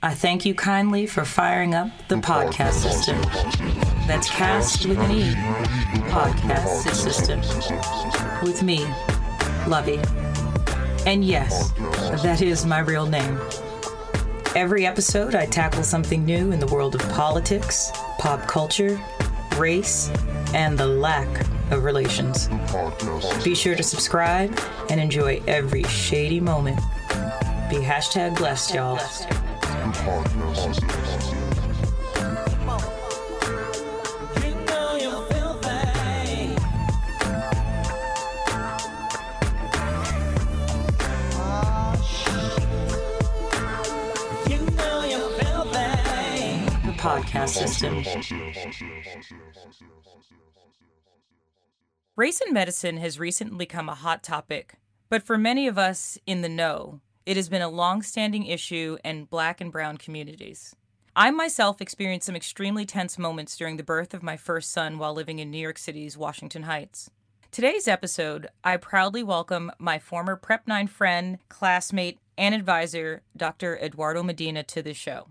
I thank you kindly for firing up the podcast system. That's cast with an E. Podcast system. With me, Lovey. And yes, that is my real name. Every episode, I tackle something new in the world of politics, pop culture, race, and the lack of relations. Be sure to subscribe and enjoy every shady moment. Be hashtag blessed, y'all. The podcast system. Race in medicine has recently come a hot topic, but for many of us in the know, it has been a long standing issue in black and brown communities. I myself experienced some extremely tense moments during the birth of my first son while living in New York City's Washington Heights. Today's episode, I proudly welcome my former Prep 9 friend, classmate, and advisor, Dr. Eduardo Medina, to the show.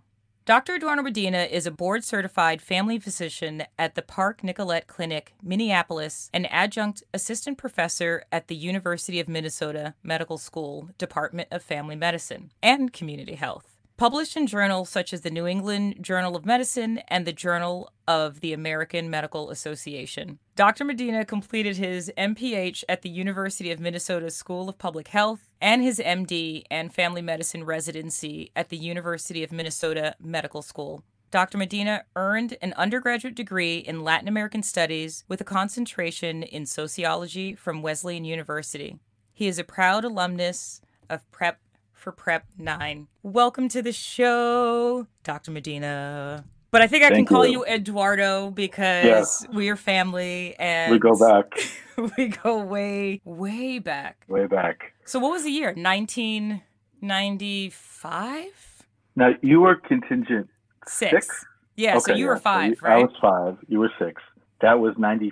Dr. Eduardo Medina is a board certified family physician at the Park Nicollet Clinic, Minneapolis, and adjunct assistant professor at the University of Minnesota Medical School, Department of Family Medicine and Community Health. Published in journals such as the New England Journal of Medicine and the Journal of the American Medical Association. Dr. Medina completed his MPH at the University of Minnesota School of Public Health and his MD and Family Medicine residency at the University of Minnesota Medical School. Dr. Medina earned an undergraduate degree in Latin American Studies with a concentration in sociology from Wesleyan University. He is a proud alumnus of Prep for Prep 9. Welcome to the show, Dr. Medina. But I think I Thank can call you. you Eduardo because we are family and We go back we go way, way back. way back. So what was the year? 1995? Now you were contingent Six. six. Yeah, so Okay, you were yeah. five, I right? was five. You were six. That was ninety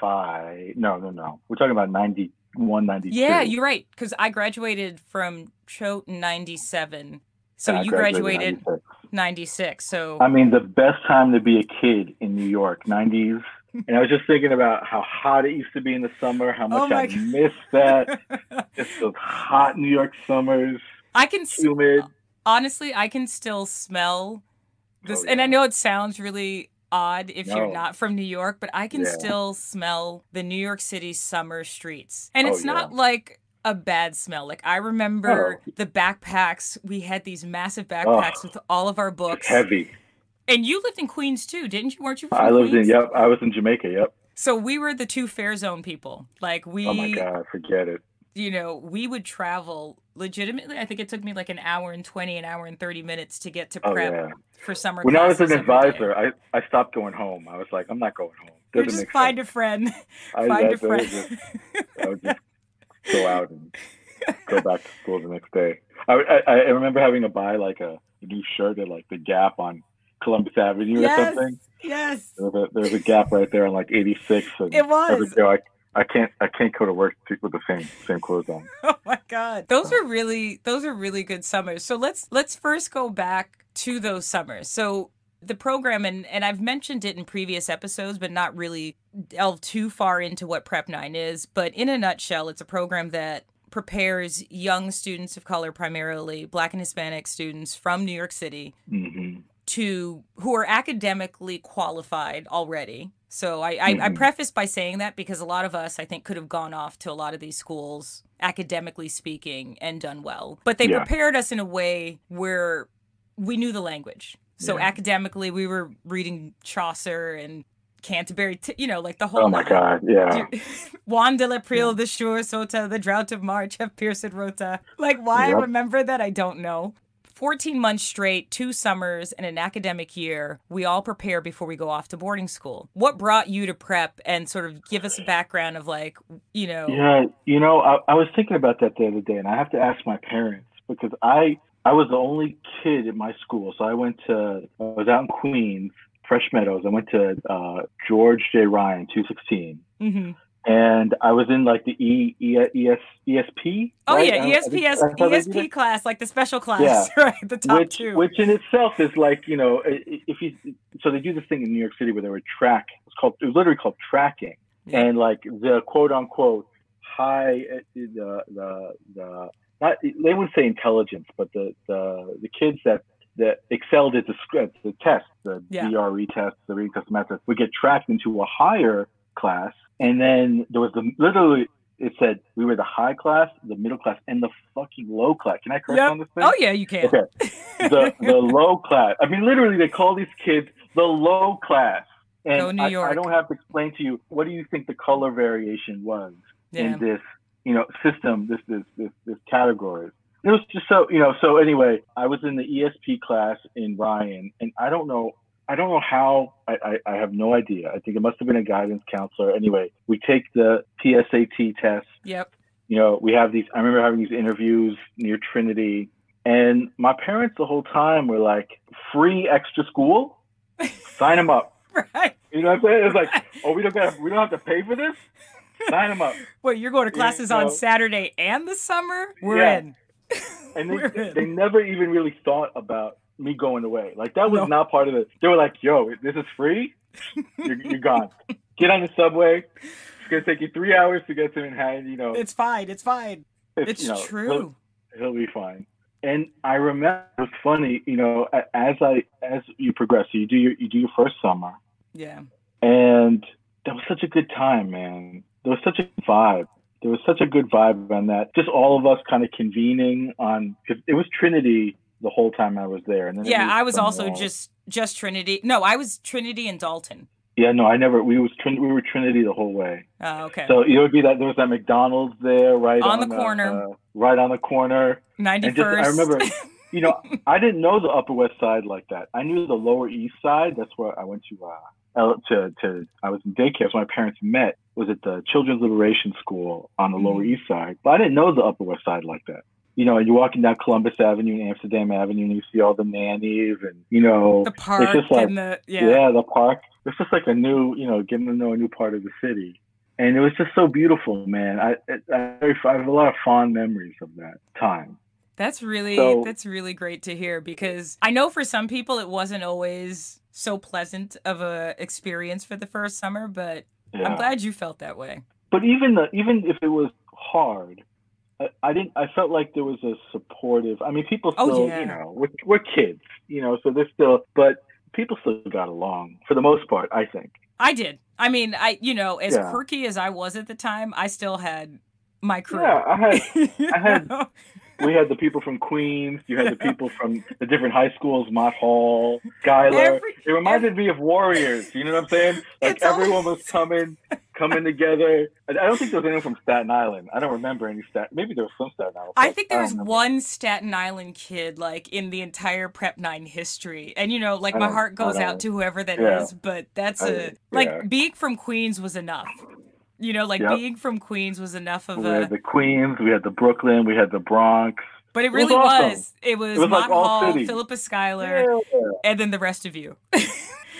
five. No, no, no. We're talking about 91, 92. Yeah, you're right. Because I graduated from Choate in 97. So you graduated graduated 96. 96. So I mean, the best time to be a kid in New York, 90s. And I was just thinking about how hot it used to be in the summer, how much Oh I God. miss that. Just those hot New York summers, I can humid. honestly, I can still smell this, Oh, and I know it sounds really odd if you're not from New York, but I can Yeah. still smell the New York City summer streets, and Oh, it's not yeah. like a bad smell. Like I remember Oh. the backpacks. We had these massive backpacks with all of our books. Heavy. And you lived in Queens too, didn't you? Weren't you? From I lived Queens? in, yep, I was in Jamaica, yep. So we were the two fair zone people. Like we, Oh my God, forget it. You know, we would travel legitimately. I think it took me like an hour and 20, an hour and 30 minutes to get to Oh, prep yeah. for summer When I was an classes every day. advisor, I, I stopped going home. I was like, I'm not going home. Doesn't just find sense. a friend. I, find a I- would friend. just- I would just go out and go back to school the next day. I, I, I remember having to buy like a, new shirt at like the Gap on Columbus Avenue or something. Yes. There was, a, there was a Gap right there on like 86. And It was. Every day I, I can't I can't go to work with the same same clothes on. Oh my god. Those are really those are really good summers. So let's let's first go back to those summers. So the program and and I've mentioned it in previous episodes but not really delve too far into what Prep 9 is, but in a nutshell it's a program that prepares young students of color primarily black and hispanic students from New York City hmm to who are academically qualified already. So I, I, I Mhm. preface by saying that because a lot of us, I think, could have gone off to a lot of these schools, academically speaking, and done well. But they Yeah. prepared us in a way where we knew the language. So Yeah. academically, we were reading Chaucer and Canterbury, t- you know, like the whole. Oh my. God, yeah. Juan de la Prile, the Sure Sota, the Drought of March, have Pearson Rota. Like, why I remember that, I don't know. 14 months straight, two summers, and an academic year, we all prepare before we go off to boarding school. What brought you to prep and sort of give us a background of like, you know, Yeah, you know, I, I was thinking about that the other day, and I have to ask my parents because I I was the only kid in my school. So I went to I was out in Queens, Fresh Meadows. I went to uh, George J. Ryan, two sixteen, hmm and I was in like the E, e, ES, ESP. Oh right? yeah, ESPS, that's how they do ESP class, like the special class, Yeah. right? The top which, two. which in itself is like you know if you so they do this thing in New York City where they were track it's called it was literally called tracking Yeah. and like the quote unquote high uh, the the the not they wouldn't say intelligence but the the the kids that that excelled at the script the test the Yeah. DRE test the reading test test would get tracked into a higher class and then there was the literally it said we were the high class the middle class and the fucking low class can I curse Yep. on this thing oh yeah, you can. Okay. the the low class. I mean, literally, they call these kids the low class. And Go New I, York. I don't have to explain to you what do you think the color variation was yeah. in this, you know, system, this this this this category. It was just so you know. So anyway, I was in the ESP class in Ryan, and I don't know. I don't know how. I, I, I have no idea. I think it must have been a guidance counselor. Anyway, we take the PSAT test Yep. you know, we have these. I remember having these interviews near Trinity, and my parents the whole time were like, "Free extra school, sign them up." Right. You know what I'm saying? It's like, "Oh, we don't got, we don't have to pay for this. Sign them up." Wait, you're going to classes no. on Saturday and the summer? We're Yeah. in. And they, they never even really thought about me going away. Like that was No. not part of it. They were like, "Yo, this is free. You're, you're gone. Get on the subway. It's gonna take you three hours to get to Manhattan. You know, It's fine. It's fine. It's you know, true. he'll be fine. And I remember it was funny, you know, as I as you progress, so you do your you do your first summer, Yeah. and that was such a good time, man. There was such a vibe. There was such a good vibe on that. Just all of us kind of convening on. Cause it was Trinity the whole time I was there, and then Yeah, I was also just just Trinity. No, I was Trinity and Dalton. Yeah, no, I never. We was Trin- we were Trinity the whole way. Oh, okay. So it would be that there was that McDonald's there, right On on, the corner. uh, right on the corner. Ninety first. I remember, you know, I didn't know the Upper West Side like that. I knew the Lower East Side. That's where I went to. Uh, to to I was in daycare. So my parents met was at the Children's Liberation School on the Lower Mhm. East Side. But I didn't know the Upper West Side like that. You know, you're walking down Columbus Avenue and Amsterdam Avenue, and you see all the nannies, and you know, the park just like- and the yeah. yeah. the park. It's just like a new, you know, getting to know a new part of the city. And it was just so beautiful, man. I, I, I have a lot of fond memories of that time. That's really So- that's really great to hear because I know for some people it wasn't always so pleasant of a experience for the first summer, but Yeah. I'm glad you felt that way. But even the, even if it was hard, I, I didn't. I felt like there was a supportive. I mean, people still, Oh, still, yeah. you know, we're, we're kids, you know, so they're still, but people still got along for the most part. I think. I did. I mean, I you know, as Yeah. quirky as I was at the time, I still had my crew. Yeah, I had I had- know? we had the people from Queens. You had the people from the different high schools, Mott Hall, Schuyler. Every- it reminded me of Warriors. You know what I'm saying? Like everyone was coming, coming together. I don't think there was anyone from Staten Island. I don't remember any Staten. Maybe there was some Staten Island. I think there was one Staten Island kid like in the entire Prep Nine history, and you know, like my heart goes out to whoever that is. Yeah. But that's I- a like yeah. being from Queens was enough. You know, like Yep. being from Queens was enough of We a. had the Queens. We had the Brooklyn. We had the Bronx. But it was really awesome. was. It was, It was like Mott all Hall. Philippa Schuyler, Yeah. and then the rest of you.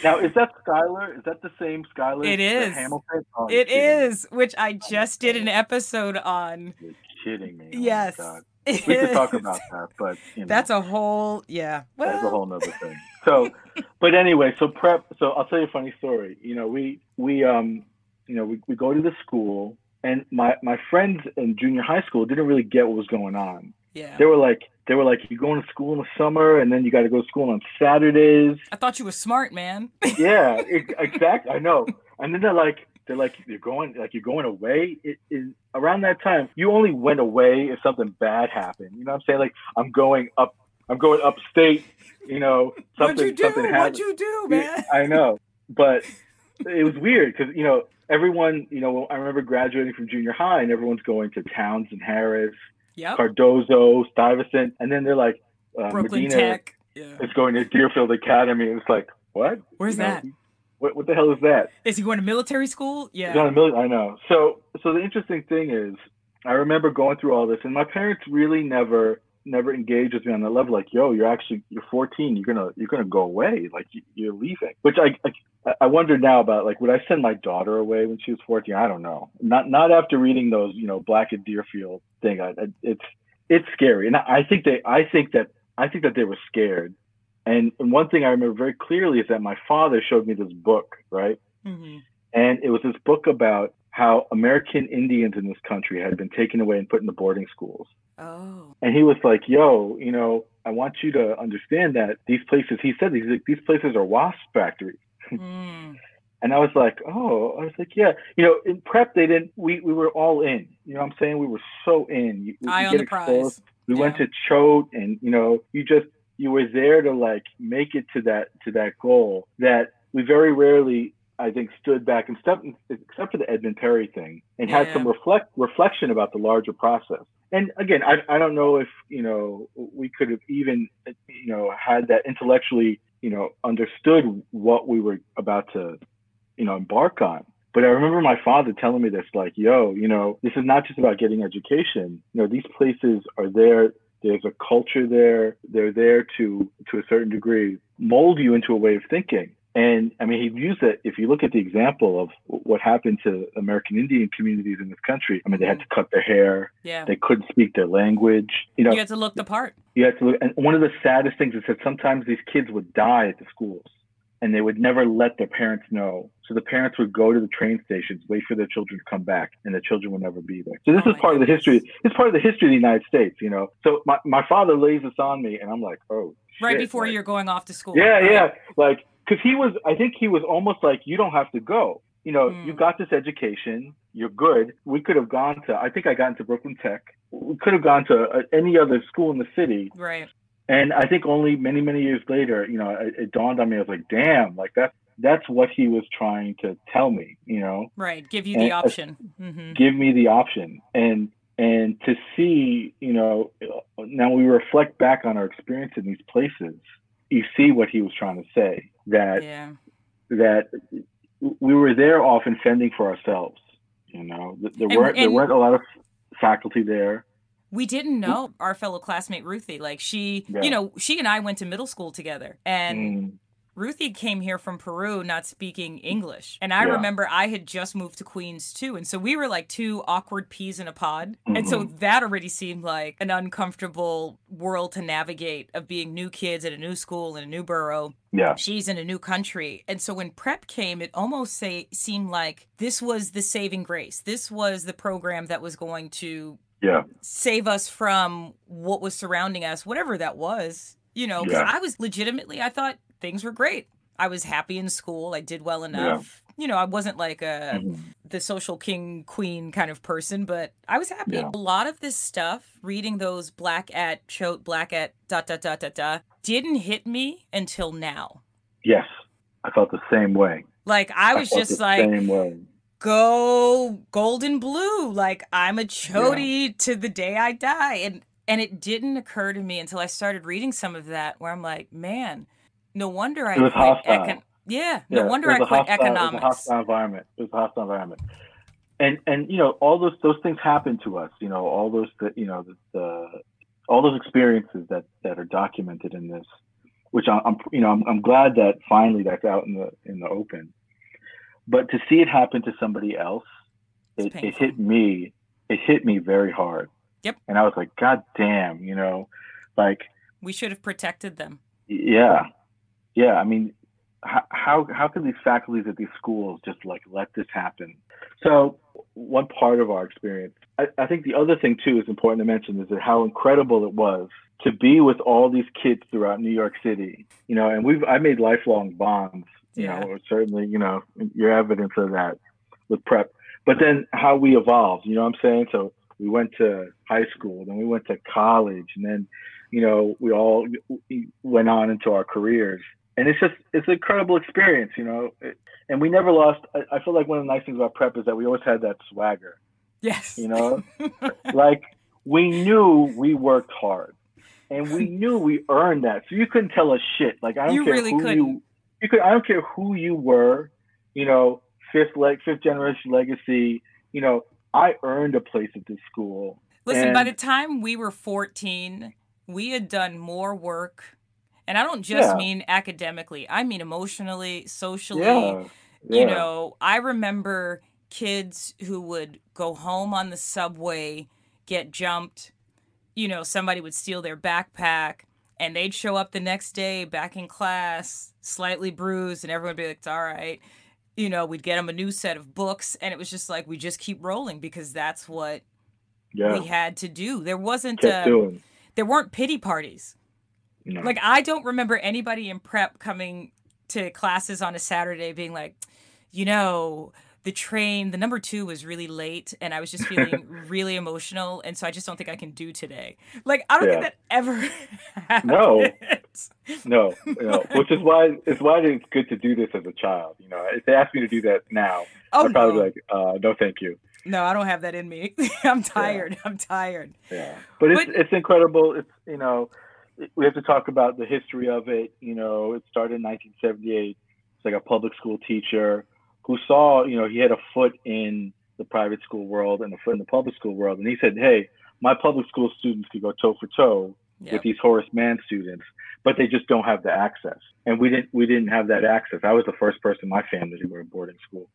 Now is that Schuyler? Is that the same Schuyler? It is. Hamilton. Oh, it is, which I just did an episode on. You're kidding me. Oh Yes. It We could talk about that, but you know. That's a whole yeah. That's a whole nother thing. So, but anyway, so prep. So I'll tell you a funny story. You know, we we um, you know, we, we go to the school, and my my friends in junior high school didn't really get what was going on. Yeah. They were like, they were like, you're going to school in the summer, and then you got to go to school on Saturdays. I thought you were smart, man. Yeah, ex- exactly. I know. And then they're like, they're like, you're going, like you're going away. It is around that time. You only went away if something bad happened. You know what I'm saying? Like I'm going up, I'm going upstate. You know, something, What'd you do? something happened. What'd you do, man? I know, but it was weird because you know everyone. You know, I remember graduating from junior high, and everyone's going to Townsend Harris, Yep. Cardozo, Stuyvesant, and then they're like, uh, Brooklyn Medina Tech. Yeah. is going to Deerfield Academy. It's like, what? Where's You know, that? What, what the hell is that? Is he going to military school? Yeah. not a million. I know. So, so the interesting thing is, I remember going through all this, and my parents really never, never engaged with me on that level. Like, yo, you're actually, you're 14. You're gonna, you're gonna go away. Like, you, you're leaving. Which I, I, I wonder now about like would I send my daughter away when she was 14? I don't know. Not not after reading those you know Black at Deerfield thing. I, I, it's it's scary, and I think they I think that I think that they were scared. And, and one thing I remember very clearly is that my father showed me this book, right? Mm-hmm. And it was this book about how American Indians in this country had been taken away and put into boarding schools. Oh. And he was like, "Yo, you know, I want you to understand that these places." He said these these places are wasp factories. Mm. And I was like, "Oh," I was like, "Yeah." You know, in prep they didn't. We we were all in. You know, what I'm saying we were so in. We, Eye on the exposed. prize. We yeah. went to Choate, and you know, you just you were there to like make it to that to that goal that we very rarely I think stood back and stepped, except for the Edmund Perry thing, and yeah. had some reflect reflection about the larger process. And again, I, I don't know if you know we could have even you know had that intellectually you know understood what we were about to you know embark on. But I remember my father telling me this, like, yo, you know, this is not just about getting education. You know, these places are there. There's a culture there. They're there to, to a certain degree, mold you into a way of thinking. And I mean, he used it. If you look at the example of what happened to American Indian communities in this country, I mean, they had to cut their hair. Yeah. They couldn't speak their language. You know, you had to look the part. You had to look. And one of the saddest things is that sometimes these kids would die at the schools and they would never let their parents know. So the parents would go to the train stations, wait for their children to come back, and the children would never be there. So this oh is part goodness. of the history. It's part of the history of the United States, you know. So my, my father lays this on me, and I'm like, oh. Right shit. before like, you're going off to school. Yeah, right? yeah. Like, because he was, I think he was almost like, you don't have to go. You know, mm. you got this education, you're good. We could have gone to, I think I got into Brooklyn Tech. We could have gone to uh, any other school in the city. Right. And I think only many, many years later, you know, it, it dawned on me. I was like, damn, like that's that's what he was trying to tell me, you know. Right, give you the and, uh, option. mm-hmm. Give me the option, and and to see, you know, now we reflect back on our experience in these places. You see what he was trying to say that yeah. that we were there often fending for ourselves. You know, there and, weren't and, there weren't a lot of faculty there we didn't know our fellow classmate Ruthie. Like she, yeah. you know, she and I went to middle school together, and mm. Ruthie came here from Peru not speaking English. And I yeah. remember I had just moved to Queens too. And so we were like two awkward peas in a pod. Mm-hmm. And so mm-hmm. that already seemed like an uncomfortable world to navigate of being new kids at a new school in a new borough. Yeah. She's in a new country. And so when prep came, it almost say seemed like this was the saving grace. This was the program that was going to yeah. save us from what was surrounding us, whatever that was. You know, because yeah. I was legitimately, I thought things were great. I was happy in school. I did well enough. Yeah. You know, I wasn't like a mm-hmm. the social king queen kind of person, but I was happy. Yeah. A lot of this stuff, reading those black at choate, black at dot dot dot dot dot, didn't hit me until now. Yes, I felt the same way. Like I was I just like, go golden blue. Like I'm a chody yeah. to the day I die, and and it didn't occur to me until I started reading some of that, where I'm like, man no wonder I it was quit econ- yeah, no yeah, wonder I quit hostile, economics. It was a hostile environment. It was a hostile environment. And and you know all those those things happen to us. You know all those that you know the, the all those experiences that that are documented in this, which I'm, I'm you know I'm, I'm glad that finally that's out in the in the open. But to see it happen to somebody else, it, it hit me. It hit me very hard. Yep. And I was like, God damn, you know, like we should have protected them. Yeah, yeah, I mean, how how can these faculties at these schools just like let this happen? So one part of our experience, I, I think the other thing too is important to mention is that how incredible it was to be with all these kids throughout New York City. You know, and we've I made lifelong bonds. You yeah. know, certainly you know you're evidence of that with prep. But then how we evolved. You know what I'm saying? So we went to high school, then we went to college, and then you know we all went on into our careers and it's just it's an incredible experience, you know. It, and we never lost. I, I, feel like one of the nice things about prep is that we always had that swagger. Yes. You know, like we knew we worked hard, and we knew we earned that. So you couldn't tell us shit. Like I don't you care really who couldn't. you. You could. I don't care who you were. You know, fifth leg, fifth generation legacy. You know, I earned a place at this school. Listen, and, by the time we were fourteen, we had done more work And I don't just Yeah. mean academically, I mean emotionally, socially. Yeah. You know, I remember kids who would go home on the subway, get jumped, you know, somebody would steal their backpack and they'd show up the next day back in class, slightly bruised, and everyone would be like, it's all right. You know, we'd get them a new set of books, and it was just like we just keep rolling because that's what yeah. we had to do. There wasn't uh, there weren't pity parties. Know. Like I don't remember anybody in prep coming to classes on a Saturday being like, you know, the train, the number two was really late, and I was just feeling really emotional, and so I just don't think I can do today. Like I don't think that ever. happened. No. No, no. Which is why it's why it's good to do this as a child. You know, if they ask me to do that now, Oh I'd probably no. be like, uh, no, thank you. no, I don't have that in me. I'm tired. I'm tired. Yeah, but it's But- it's incredible. It's you know, we have to talk about the history of it. You know, it started in 1978. It's like a public school teacher who saw, you know, he had a foot in the private school world and a foot in the public school world, and he said, "Hey, my public school students could go toe for toe Yep. with these Horace Mann students, but they just don't have the access. And we didn't we didn't have that access. I was the first person in my family to go to boarding school,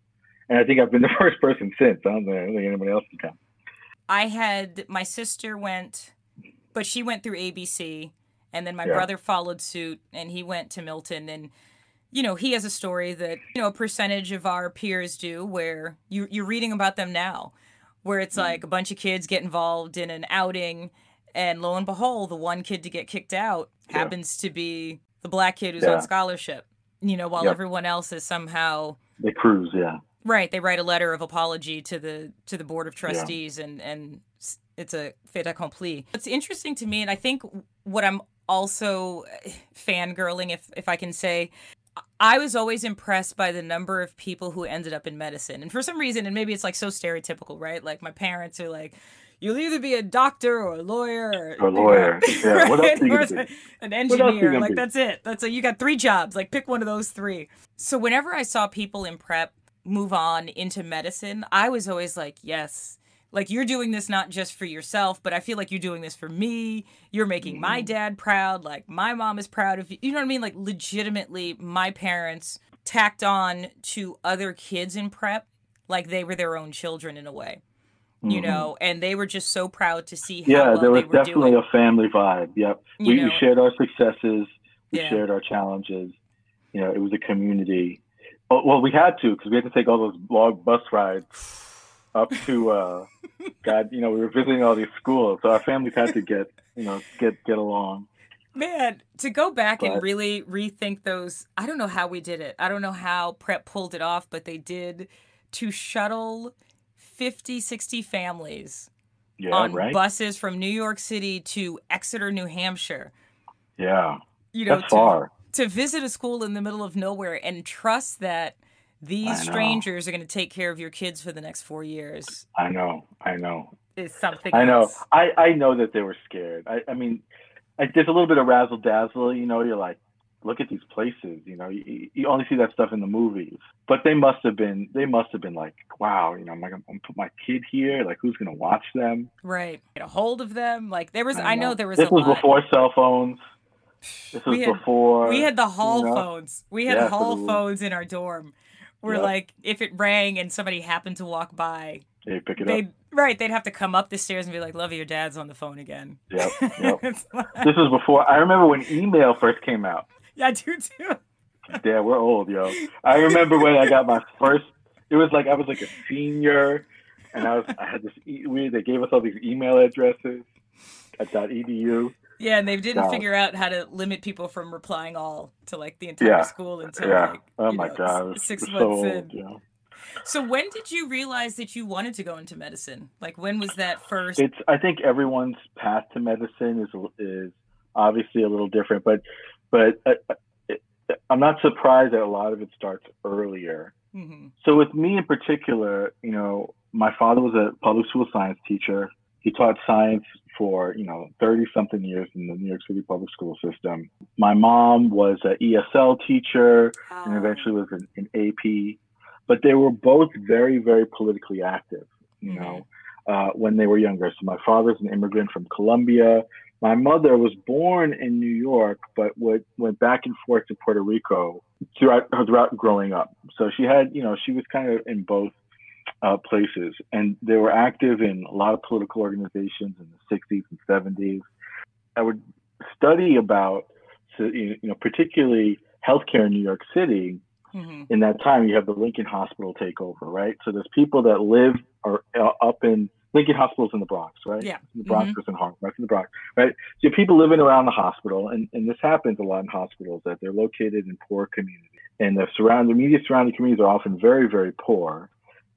and I think I've been the first person since. I don't think, I don't think anybody else can count. I had my sister went, but she went through ABC, and then my Yeah. brother followed suit, and he went to Milton, and you know he has a story that you know a percentage of our peers do, where you you're reading about them now, where it's Mm-hmm. like a bunch of kids get involved in an outing, and lo and behold, the one kid to get kicked out Yeah. happens to be the black kid who's Yeah. on scholarship. You know, while Yep. everyone else is somehow They cruise, yeah. Right, they write a letter of apology to the to the board of trustees, and and it's a fait accompli. It's interesting to me, and I think what I'm also eh, fangirling, if if I can say, I was always impressed by the number of people who ended up in medicine, and for some reason, and maybe it's like so stereotypical, right? Like my parents are like. You'll either be a doctor or a lawyer or, a lawyer. Yeah, what else are you or an else engineer. Like be? that's it. That's a, you got three jobs. Like pick one of those three. So whenever I saw people in prep move on into medicine, I was always like, yes. Like you're doing this not just for yourself, but I feel like you're doing this for me. You're making Mm-hmm. my dad proud. Like my mom is proud of you. You know what I mean? Like legitimately, my parents tacked on to other kids in prep like they were their own children in a way. You Mhm. know, and they were just so proud to see how Yeah, well there was they were definitely doing. a family vibe. Yep. We, we shared our successes. We Yeah. shared our challenges. You know, it was a community. Well, we had to because we had to take all those long bus rides up to uh, God. You know, we were visiting all these schools, so our families had to get you know get get along. Man, to go back and really rethink those, I don't know how we did it. I don't know how Prep pulled it off, but they did to shuttle 50, 60 families Yeah, on right. buses from New York City to Exeter, New Hampshire. yeah, You know, to, far. to visit a school in the middle of nowhere and trust that these strangers are going to take care of your kids for the next four years I know. I know. is something I know. else. I, I know that they were scared. I, I mean, I, there's a little bit of razzle dazzle. You know, you're like, look at these places. You know, you, you only see that stuff in the movies. But they must have been. They must have been like, wow. You know, I'm like, I'm gonna put my kid here. Like, who's gonna watch them? Right. Get a hold of them. Like there was, I, know. there was This was lot. before cell phones. This was We had- before. we had the hall know? phones. We had Yeah, hall phones in our dorm. Where Yep. like if it rang and somebody happened to walk by, They pick it up. they'd right, they'd have to come up the stairs and be like, "Love your dad's on the phone again." Yep. Yep. Like- this was before. I remember when email first came out. yeah, I do too. Yeah, we're old, yo. I remember when I got my first. It was like I was like a senior, and I was I had this. E- we they gave us all these email addresses at .edu. Yeah, and they didn't God. figure out how to limit people from replying all to like the entire Yeah. school until Yeah. like Oh my know, god, six so months in. yeah. So when did you realize that you wanted to go into medicine? Like when was that first? It's. I think everyone's path to medicine is is obviously a little different, but but uh, it, I'm not surprised that a lot of it starts earlier. Mhm. So with me in particular, you know, my father was a public school science teacher. He taught science for, you know, 30 something years in the New York City public school system. My mom was an ESL teacher and eventually was an, an AP, but they were both very, very politically active, you know, uh, when they were younger. So my father's an immigrant from Colombia. My mother was born in New York, but went, went back and forth to Puerto Rico throughout, throughout growing up. So she had, you know, she was kind of in both uh, places, and they were active in a lot of political organizations in the 60s and 70s. I would study about, you know, particularly healthcare in New York City. Mm-hmm. In that time, you have the Lincoln Hospital takeover, right? So there's people that live or uh, up in Lincoln Hospital's in the Bronx, right? Yeah. The Bronx mm-hmm. is in Harlem, right? In the Bronx, right? So people living around the hospital, and, and this happens a lot in hospitals that they're located in poor communities, and the surrounding, the immediate surrounding communities are often very, very poor.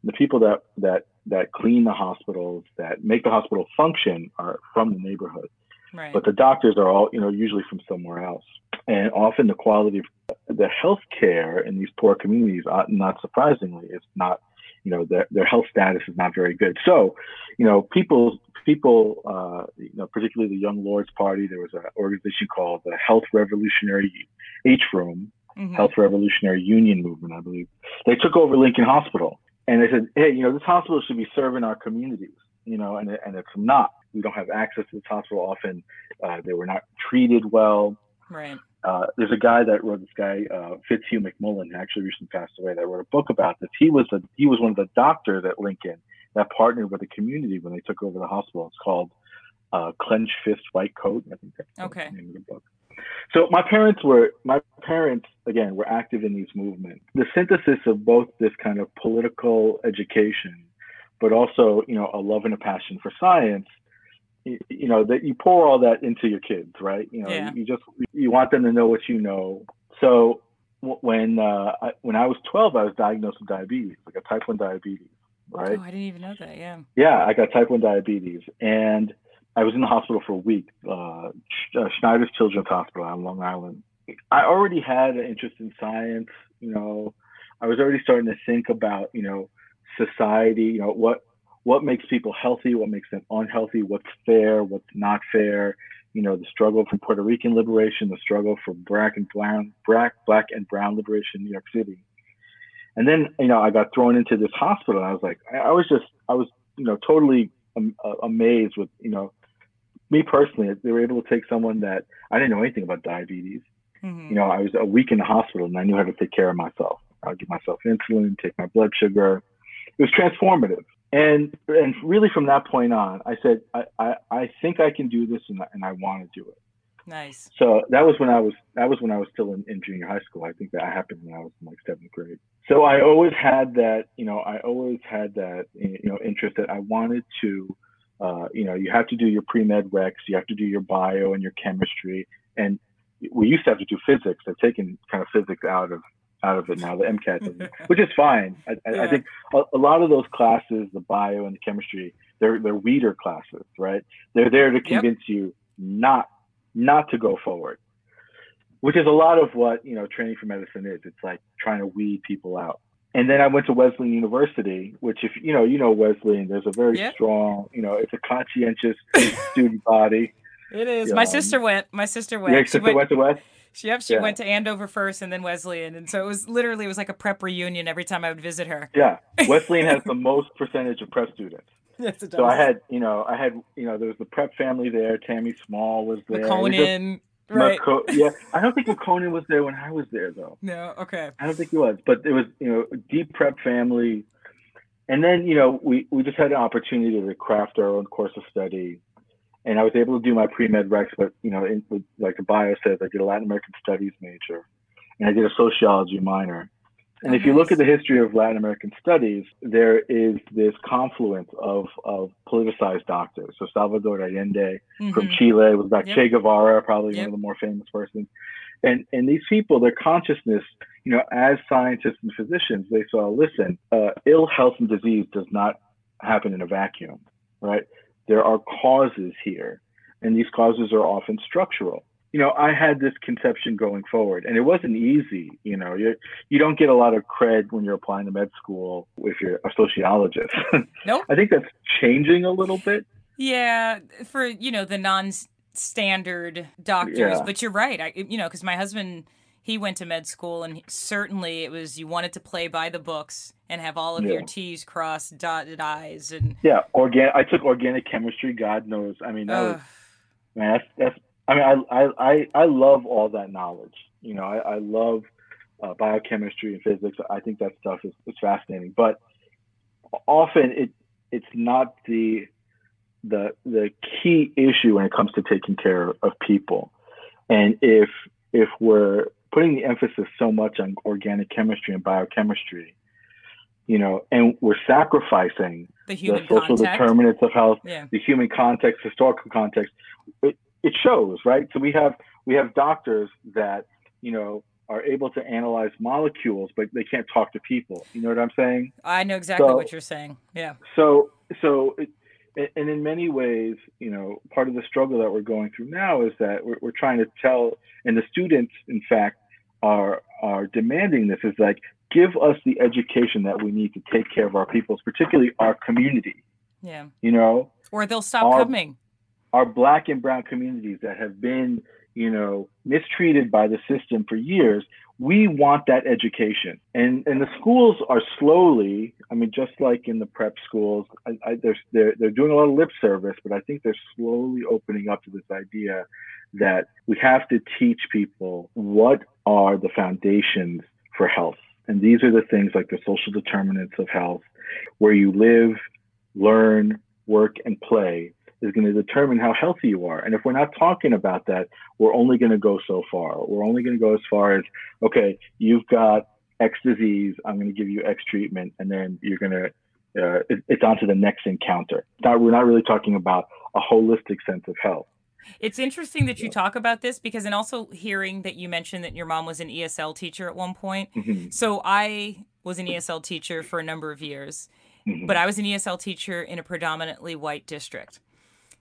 The people that that that clean the hospitals, that make the hospital function, are from the neighborhood. Right. But the doctors are all, you know, usually from somewhere else, and often the quality of the health care in these poor communities, uh, not surprisingly, is not you know their, their health status is not very good. So, you know, people people uh, you know particularly the Young Lords Party. There was an organization called the Health Revolutionary H Room, mm-hmm. Health Revolutionary Union Movement, I believe. They took over Lincoln Hospital, and they said, hey, you know, this hospital should be serving our communities. You know, and and it's not. We don't have access to this hospital often. Uh, they were not treated well. Right uh, there's a guy that wrote this guy uh, Fitzhugh McMullen, who actually recently passed away, that wrote a book about this. He was a he was one of the doctors at Lincoln that partnered with the community when they took over the hospital. It's called uh, Clench Fist White Coat. I think that's okay. the name of the book. So my parents were my parents again were active in these movements. The synthesis of both this kind of political education, but also you know a love and a passion for science you, know that you pour all that into your kids right? You know yeah. you just you want them to know what you know. So when uh, I, when I was 12 I was diagnosed with diabetes like a type 1 diabetes right? Oh I didn't even know that yeah. Yeah I got type 1 diabetes. And I was in the hospital for a week uh, uh Schneider's Children's Hospital on Long Island I already had an interest in science you know I was already starting to think about you know society you know what what makes people healthy, what makes them unhealthy, what's fair, what's not fair. You know, the struggle for Puerto Rican liberation, the struggle for black and brown, black, black and brown liberation in New York City. And then, you know, I got thrown into this hospital. And I was like, I, was just, I was, you know, totally uh, amazed with, you know, me personally. They were able to take someone that I didn't know anything about diabetes. Mm-hmm. You know, I was a week in the hospital and I knew how to take care of myself. I'll give myself insulin, take my blood sugar. It was transformative and and really from that point on, I said, I, I, I think I can do this and, and I want to do it. Nice. So that was when I was that was when I was still in, in junior high school. I think that happened when I was in like seventh grade. So I always had that, you know, I always had that, you know, interest that I wanted to, uh, you know, you have to do your pre med recs, you have to do your bio and your chemistry, and we used to have to do physics. They've taken kind of physics out of out of it now, the MCAT, which is fine. I, yeah. I think a, a, lot of those classes, the bio and the chemistry, they're they're weeder classes, right? They're there to convince yep. you not not to go forward, which is a lot of what you know training for medicine is. It's like trying to weed people out. And then I went to Wesleyan University, which if you know you know Wesleyan, there's a very strong, you know, it's a conscientious student body. It is. My sister went. My sister went. Yeah, sister went, went to West. She yep, she yeah. went to Andover first and then Wesleyan. And so it was literally it was like a prep reunion every time I would visit her. Yeah. Wesleyan has the most percentage of prep students. Yes, it does. So I had, you know, I had, you know, there was the prep family there. Tammy Small was there. Makonnen. Right. Maco- yeah. I don't think Makonnen was there when I was there though. No, okay. I don't think he was. But it was, you know, a deep prep family. And then, you know, we, we just had an opportunity to craft our own course of study and I was able to do my pre med recs, but you know, in, like the bio says, I did a Latin American Studies major, and I did a sociology minor. And oh, if you look at the history of Latin American studies, there is this confluence of, of politicized doctors. So Salvador Allende mm-hmm. from Chile was back yep. Che Guevara, probably yep. one of the more famous persons. And and these people, their consciousness, you know, as scientists and physicians, they saw, listen, uh, ill health and disease does not happen in a vacuum, right? There are causes here, and these causes are often structural. You know, I had this conception going forward, and it wasn't easy. You know, you you don't get a lot of cred when you're applying to med school if you're a sociologist. Nope. I think that's changing a little bit. Yeah, for you know the non-standard doctors, yeah. but you're right. I you know because my husband he went to med school and certainly it was you wanted to play by the books and have all of yeah. your t's crossed dotted i's and yeah organic i took organic chemistry god knows i mean that was Man, that's, that's I mean, I, I, I love all that knowledge. You know, I, I love uh, biochemistry and physics. I think that stuff is, is fascinating, but often it it's not the the the key issue when it comes to taking care of people. And if if we're putting the emphasis so much on organic chemistry and biochemistry, you know, and we're sacrificing the, the social contact. determinants of health, yeah. the human context, historical context. It, it shows, right? So we have we have doctors that you know are able to analyze molecules, but they can't talk to people. You know what I'm saying? I know exactly so, what you're saying. Yeah. So so. It, and in many ways, you know, part of the struggle that we're going through now is that we're, we're trying to tell, and the students, in fact, are are demanding this is like give us the education that we need to take care of our peoples, particularly our community. Yeah. You know, or they'll stop our, coming. Our black and brown communities that have been, you know, mistreated by the system for years, we want that education. And and the schools are slowly, I mean, just like in the prep schools, I, I, they're, they're, they're doing a lot of lip service, but I think they're slowly opening up to this idea that we have to teach people what are the foundations for health. And these are the things like the social determinants of health, where you live, learn, work, and play is going to determine how healthy you are. And if we're not talking about that, we're only going to go so far. We're only going to go as far as, okay, you've got X disease, I'm going to give you X treatment, and then you're going to, uh, it, it's on to the next encounter. Not, we're not really talking about a holistic sense of health. It's interesting that you talk about this because, and also hearing that you mentioned that your mom was an ESL teacher at one point. Mm-hmm. So I was an ESL teacher for a number of years, mm-hmm. but I was an ESL teacher in a predominantly white district.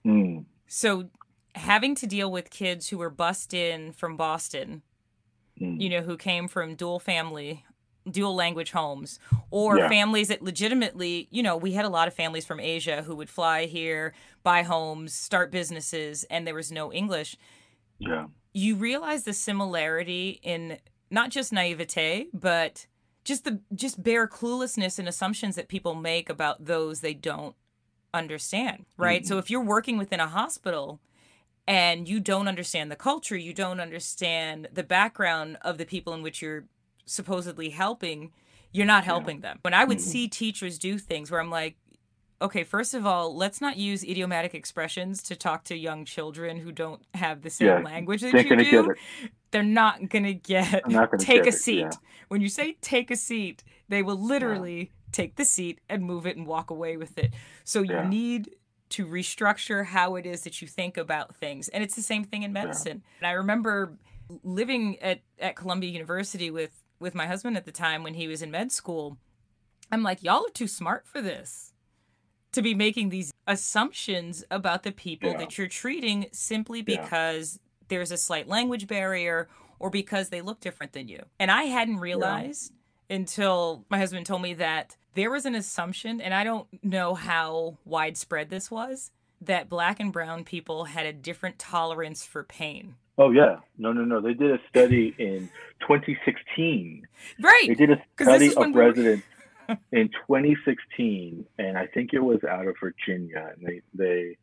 Mm. So having to deal with kids who were bussed in from Boston, mm. you know, who came from dual family dual language homes or Yeah. families that legitimately, you know, we had a lot of families from Asia who would fly here, buy homes, start businesses, and there was no English. Yeah. You realize the similarity in not just naivete, but just the just bare cluelessness and assumptions that people make about those they don't understand, right? So if you're working within a hospital and you don't understand the culture, you don't understand the background of the people in which you're supposedly helping, you're not helping them. When I would Mhm. see teachers do things where I'm like, okay, first of all, let's not use idiomatic expressions to talk to young children who don't have the same Yeah, language that you do. They're not gonna get I'm not gonna take a it, seat. yeah. When you say take a seat, they will literally take the seat and move it and walk away with it. So you Yeah. need to restructure how it is that you think about things. And it's the same thing in medicine. And I remember living at, at Columbia University with with my husband at the time when he was in med school. I'm like, y'all are too smart for this. To be making these assumptions about the people Yeah. that you're treating simply Yeah. because there's a slight language barrier or because they look different than you. And I hadn't realized until my husband told me that there was an assumption, and I don't know how widespread this was, that black and brown people had a different tolerance for pain. Oh yeah. No, no, no. They did a study in 2016. Right. They did a study of residents in 2016, and I think it was out of Virginia. And they, they,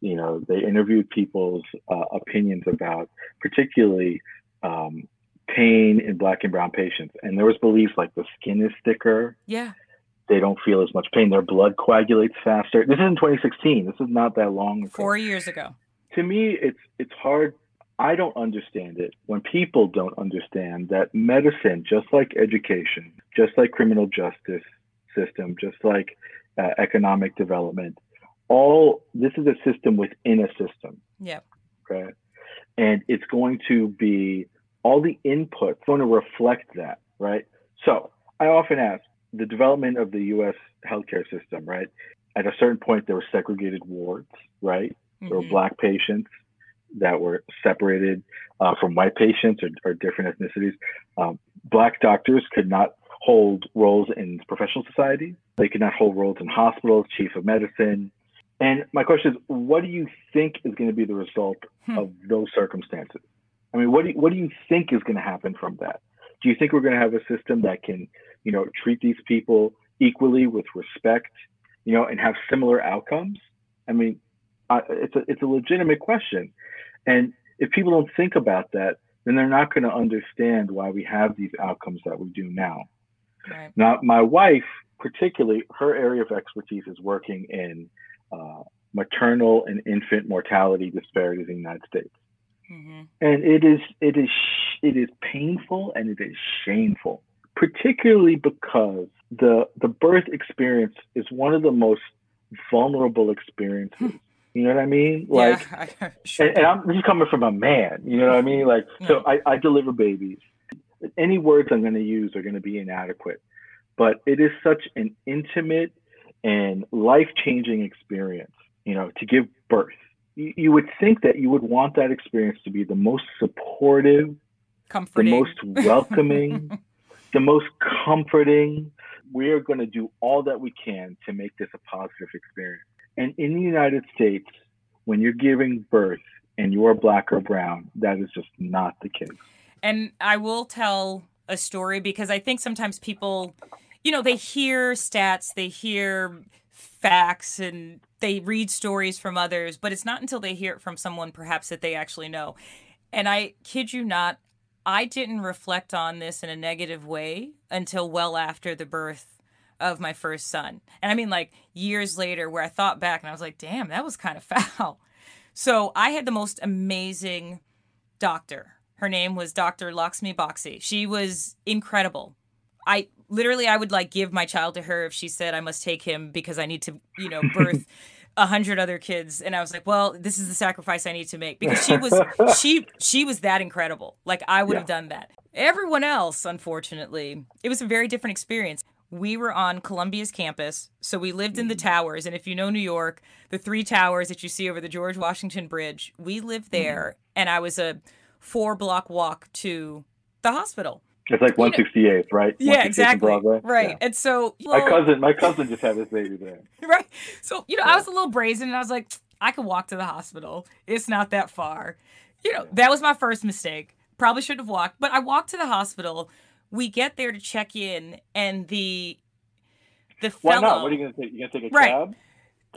you know, they interviewed people's uh, opinions about particularly um, pain in black and brown patients. And there was beliefs like the skin is thicker, Yeah. they don't feel as much pain, their blood coagulates faster. This is in 2016. This is not that long ago. Four years ago. to me it's it's hard i don't understand it when people don't understand that medicine just like education just like criminal justice system just like uh, economic development all this is a system within a system Yep. okay and it's going to be all the inputs going to reflect that right so i often ask the development of the us healthcare system right at a certain point there were segregated wards right there were Mhm. black patients that were separated uh, from white patients or, or different ethnicities. Um, black doctors could not hold roles in professional society. They could not hold roles in hospitals, chief of medicine. And my question is, what do you think is going to be the result Hmm. of those circumstances? I mean, what do you, what do you think is going to happen from that? Do you think we're going to have a system that can, you know, treat these people equally with respect, you know, and have similar outcomes? I mean, I, it's a it's a legitimate question, and if people don't think about that, then they're not going to understand why we have these outcomes that we do now. Right. Now, my wife, particularly, her area of expertise is working in uh, maternal and infant mortality disparities in the United States. Mm-hmm. And it is it is it is painful and it is shameful, particularly because the the birth experience is one of the most vulnerable experiences. You know what I mean? Like, yeah, sure. and, and, I'm just coming from a man. You know what I mean? Like, so I, I deliver babies. Any words I'm going to use are going to be inadequate, but it is such an intimate and life changing experience. You know, to give birth you, would think that you would want that experience to be the most supportive, comforting, the most welcoming, the most comforting. We are going to do all that we can to make this a positive experience. And in the United States, when you're giving birth and you are black or brown, that is just not the case. And I will tell a story because I think sometimes people, you know, they hear stats, they hear facts and they read stories from others, but it's not until they hear it from someone perhaps that they actually know. And I kid you not, I didn't reflect on this in a negative way until well after the birth of my first son. And I mean, like years later, where I thought back and I was like, damn, that was kind of foul. So I had the most amazing doctor. Her name was Dr. Lakshmi Boxy. She was incredible. I literally I would like give my child to her if she said I must take him because I need to, you know, birth a hundred other kids. And I was like, well, this is the sacrifice I need to make because she was she she was that incredible. Like I would yeah. have done that. Everyone else, unfortunately, it was a very different experience. We were on Columbia's campus, so we lived in the mm-hmm. towers. And if you know New York, the three towers that you see over the George Washington Bridge, we lived mm-hmm. there, mm-hmm. and I was a four block walk to the hospital. It's like 168th, right? Yeah, exactly. Right. Yeah. And so my cousin, my cousin just had his baby there. Right. So you know, yeah. I was a little brazen, and I was like, I could walk to the hospital. It's not that far. You know, that was my first mistake. Probably shouldn't have walked, but I walked to the hospital. We get there to check in, and the the fellow. Why not? What are you gonna take? You gonna take a right. cab?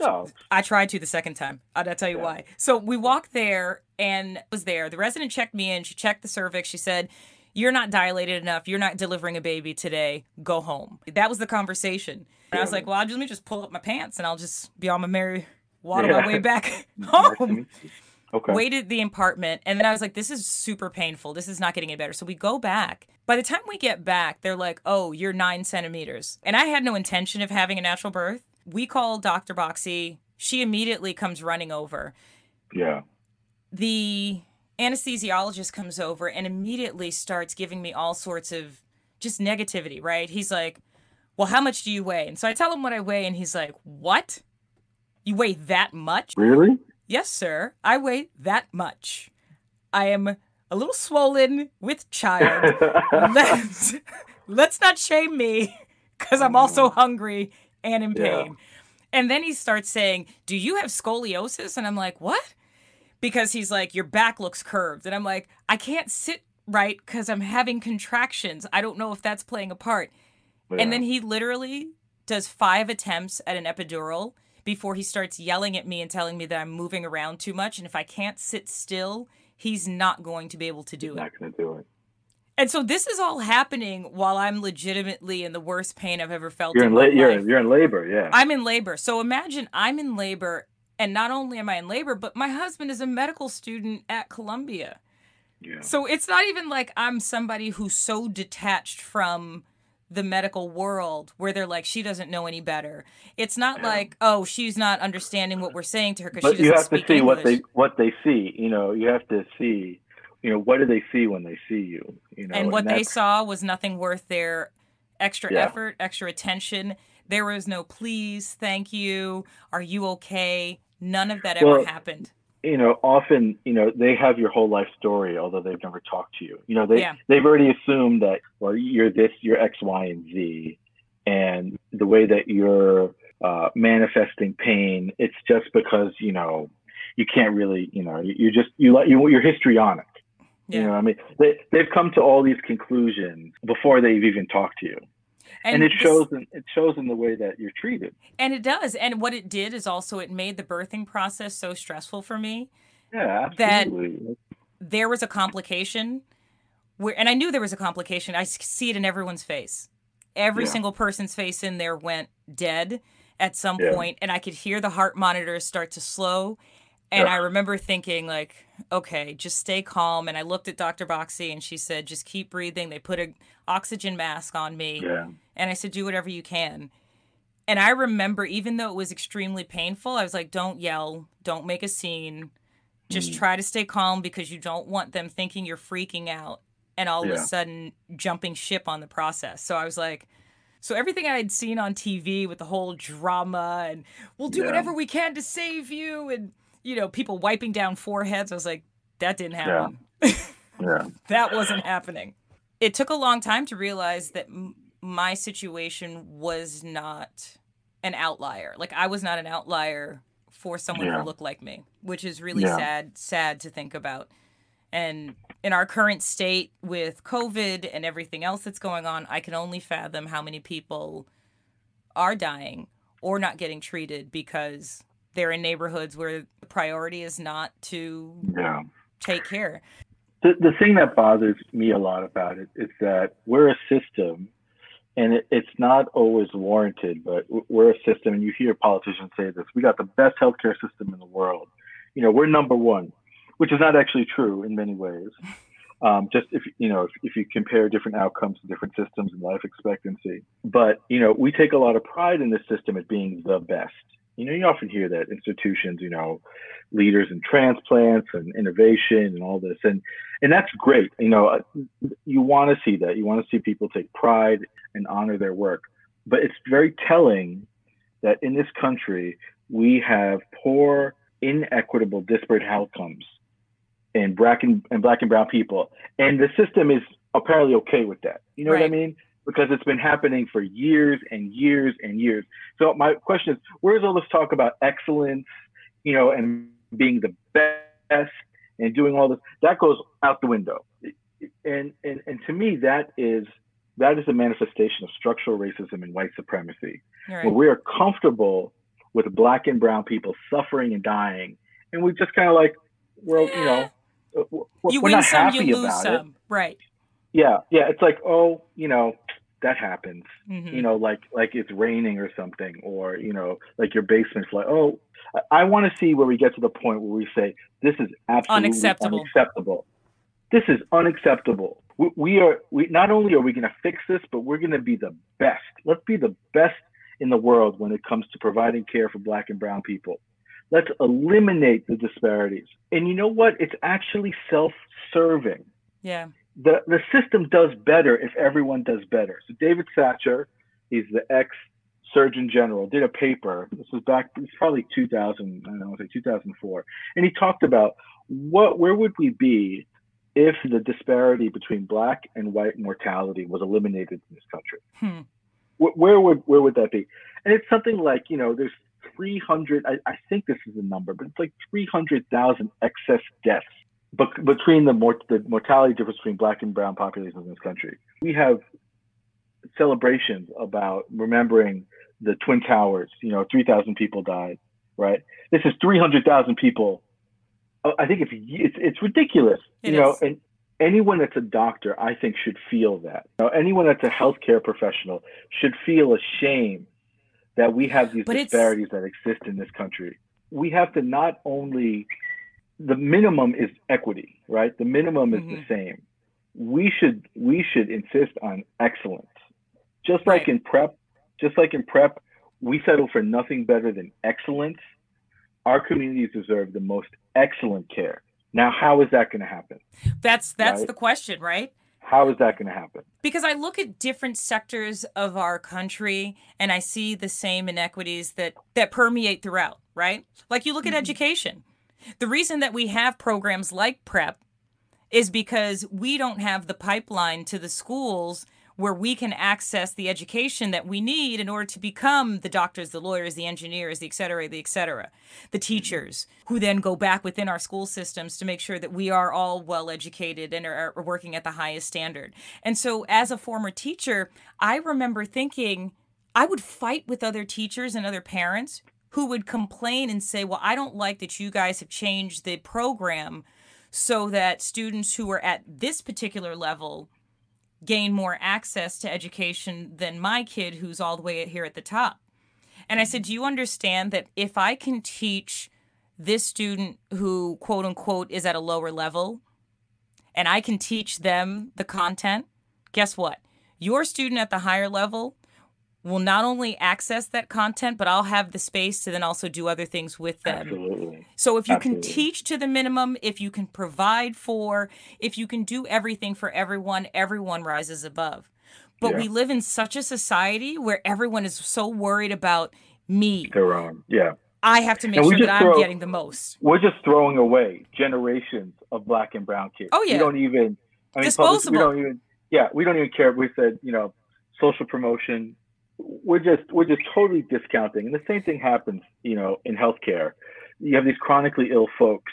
No. I tried to the second time. I'll tell you yeah. why. So we walked there and was there. The resident checked me in. She checked the cervix. She said, you're not dilated enough. You're not delivering a baby today. Go home. That was the conversation. And I was like, well, I'll just, let me just pull up my pants and I'll just be on my merry water yeah. my way back home. Okay. Waited the apartment, and then I was like, "This is super painful. This is not getting any better." So we go back. By the time we get back, they're like, "Oh, you're nine centimeters," and I had no intention of having a natural birth. We call Dr. Boxy. She immediately comes running over. Yeah. The anesthesiologist comes over and immediately starts giving me all sorts of just negativity, right? He's like, Well, how much do you weigh? And so I tell him what I weigh, and he's like, What? You weigh that much? Really? Yes, sir. I weigh that much. I am a little swollen with child. let's, let's not shame me because I'm also mm. hungry and in pain. Yeah. And then he starts saying, Do you have scoliosis? And I'm like, What? Because he's like, Your back looks curved. And I'm like, I can't sit right because I'm having contractions. I don't know if that's playing a part. Yeah. And then he literally does five attempts at an epidural before he starts yelling at me and telling me that I'm moving around too much. And if I can't sit still, he's not going to be able to do he's it. Not going to do it. And so this is all happening while I'm legitimately in the worst pain I've ever felt. You're in, in la- you're, you're in labor, yeah. I'm in labor. So imagine I'm in labor and not only am I in labor, but my husband is a medical student at Columbia. Yeah. So it's not even like I'm somebody who's so detached from the medical world where they're like she doesn't know any better. It's not yeah. like oh she's not understanding what we're saying to her because she doesn't you have to see English. what they what they see. You know, you have to see. You know, what do they see when they see you? You know, and what and they saw was nothing worth their extra yeah. effort, extra attention. There was no please, thank you, are you okay? None of that well, ever happened. You know, often, you know, they have your whole life story, although they've never talked to you. You know, they yeah. they've already assumed that well, you're this, you're X, Y, and Z, and the way that you're uh, manifesting pain, it's just because you know you can't really, you know, you just you let you you're histrionic. Yeah. You know, I mean, they they've come to all these conclusions before they've even talked to you. And, and it this, shows in, it shows in the way that you're treated. And it does. And what it did is also it made the birthing process so stressful for me. Yeah, absolutely. That there was a complication where and I knew there was a complication. I see it in everyone's face. Every yeah. single person's face in there went dead at some yeah. point, and I could hear the heart monitors start to slow. And. I remember thinking, like, okay, just stay calm. And I looked at Dr. Boxey, and she said, just keep breathing. They put an oxygen mask on me, yeah. And I said, do whatever you can. And I remember, even though it was extremely painful, I was like, don't yell, don't make a scene, just mm. try to stay calm because you don't want them thinking you're freaking out and all yeah. of a sudden jumping ship on the process. So I was like, so everything I had seen on TV with the whole drama and we'll do yeah. whatever we can to save you and you know people wiping down foreheads, I was like, that didn't happen. Yeah. yeah. that wasn't happening. It took a long time to realize that m- my situation was not an outlier. Like I was not an outlier for someone yeah. who looked like me, which is really sad sad to think about. And in our current state with COVID and everything else that's going on, I can only fathom how many people are dying or not getting treated because they're in neighborhoods where the priority is not to yeah. take care. The, the thing that bothers me a lot about it is that we're a system and it, it's not always warranted, but we're a system, and you hear politicians say this we got the best healthcare system in the world. You know, we're number one which is not actually true in many ways. Um, just if you know if, if you compare different outcomes to different systems and life expectancy, but you know we take a lot of pride in this system at being the best. You know, you often hear that institutions, you know, leaders in transplants and innovation and all this, and and that's great. You know, uh, you want to see that. You want to see people take pride and honor their work. But it's very telling that in this country we have poor, inequitable, disparate outcomes in black and, and black and brown people. And the system is apparently okay with that. You know right. what I mean? Because it's been happening for years and years and years. So my question is, where's all this talk about excellence, you know, and being the best and doing all this? That goes out the window. And and and to me, that is that is a manifestation of structural racism and white supremacy. Right. Where we are comfortable with black and brown people suffering and dying, and we just kind of like, well, you know, we're, you we're win some, you lose some. It. Right. Yeah, yeah. It's like, oh, you know, that happens. Mm-hmm. You know, like like it's raining or something, or you know, like your basement's like, oh, I, I want to see where we get to the point where we say this is absolutely unacceptable. unacceptable. This is unacceptable. We, we are we not only are we going to fix this, but we're going to be the best. Let's be the best in the world when it comes to providing care for Black and Brown people. Let's eliminate the disparities. And you know what? It's actually self-serving. Yeah. The the system does better if everyone does better. So David Satcher, he's the ex Surgeon General, did a paper. This was back. It's probably 2000. I don't know, say 2004, and he talked about what where would we be if the disparity between black and white mortality was eliminated in this country. Hmm. Where would where would that be? And it's something like you know, there's 300, I, I think this is the number, but it's like 300,000 excess deaths but between the, mort- the mortality difference between black and brown populations in this country. We have celebrations about remembering the Twin Towers, you know, 3,000 people died, right? This is 300,000 people. Oh, I think it's, it's, it's ridiculous, it you know, and anyone that's a doctor, I think should feel that. You know, anyone that's a healthcare professional should feel ashamed that we have these but disparities that exist in this country. We have to not only the minimum is equity, right? The minimum is mm-hmm. the same. We should we should insist on excellence. Just like right. in prep, just like in prep, we settle for nothing better than excellence. Our communities deserve the most excellent care. Now, how is that going to happen? That's that's right? the question, right? How is that going to happen? Because I look at different sectors of our country and I see the same inequities that that permeate throughout, right? Like you look mm-hmm. at education. The reason that we have programs like Prep is because we don't have the pipeline to the schools where we can access the education that we need in order to become the doctors, the lawyers, the engineers, the et cetera, the et cetera, the mm-hmm. teachers, who then go back within our school systems to make sure that we are all well educated and are, are working at the highest standard. And so, as a former teacher, I remember thinking I would fight with other teachers and other parents who would complain and say, Well, I don't like that you guys have changed the program so that students who are at this particular level gain more access to education than my kid who's all the way here at the top. And I said, Do you understand that if I can teach this student who, quote unquote, is at a lower level, and I can teach them the content, guess what? Your student at the higher level will not only access that content, but I'll have the space to then also do other things with them. Absolutely. So if you Absolutely. can teach to the minimum, if you can provide for, if you can do everything for everyone, everyone rises above. But Yeah. we live in such a society where everyone is so worried about me. Their own. Yeah. I have to make sure that just I'm getting the most. We're just throwing away generations of black and brown kids. Oh, yeah. We don't even I mean, public- Disposable. we don't even yeah, we don't even care if we said, you know, social promotion. We're just we're just totally discounting. And the same thing happens, you know, in healthcare. You have these chronically ill folks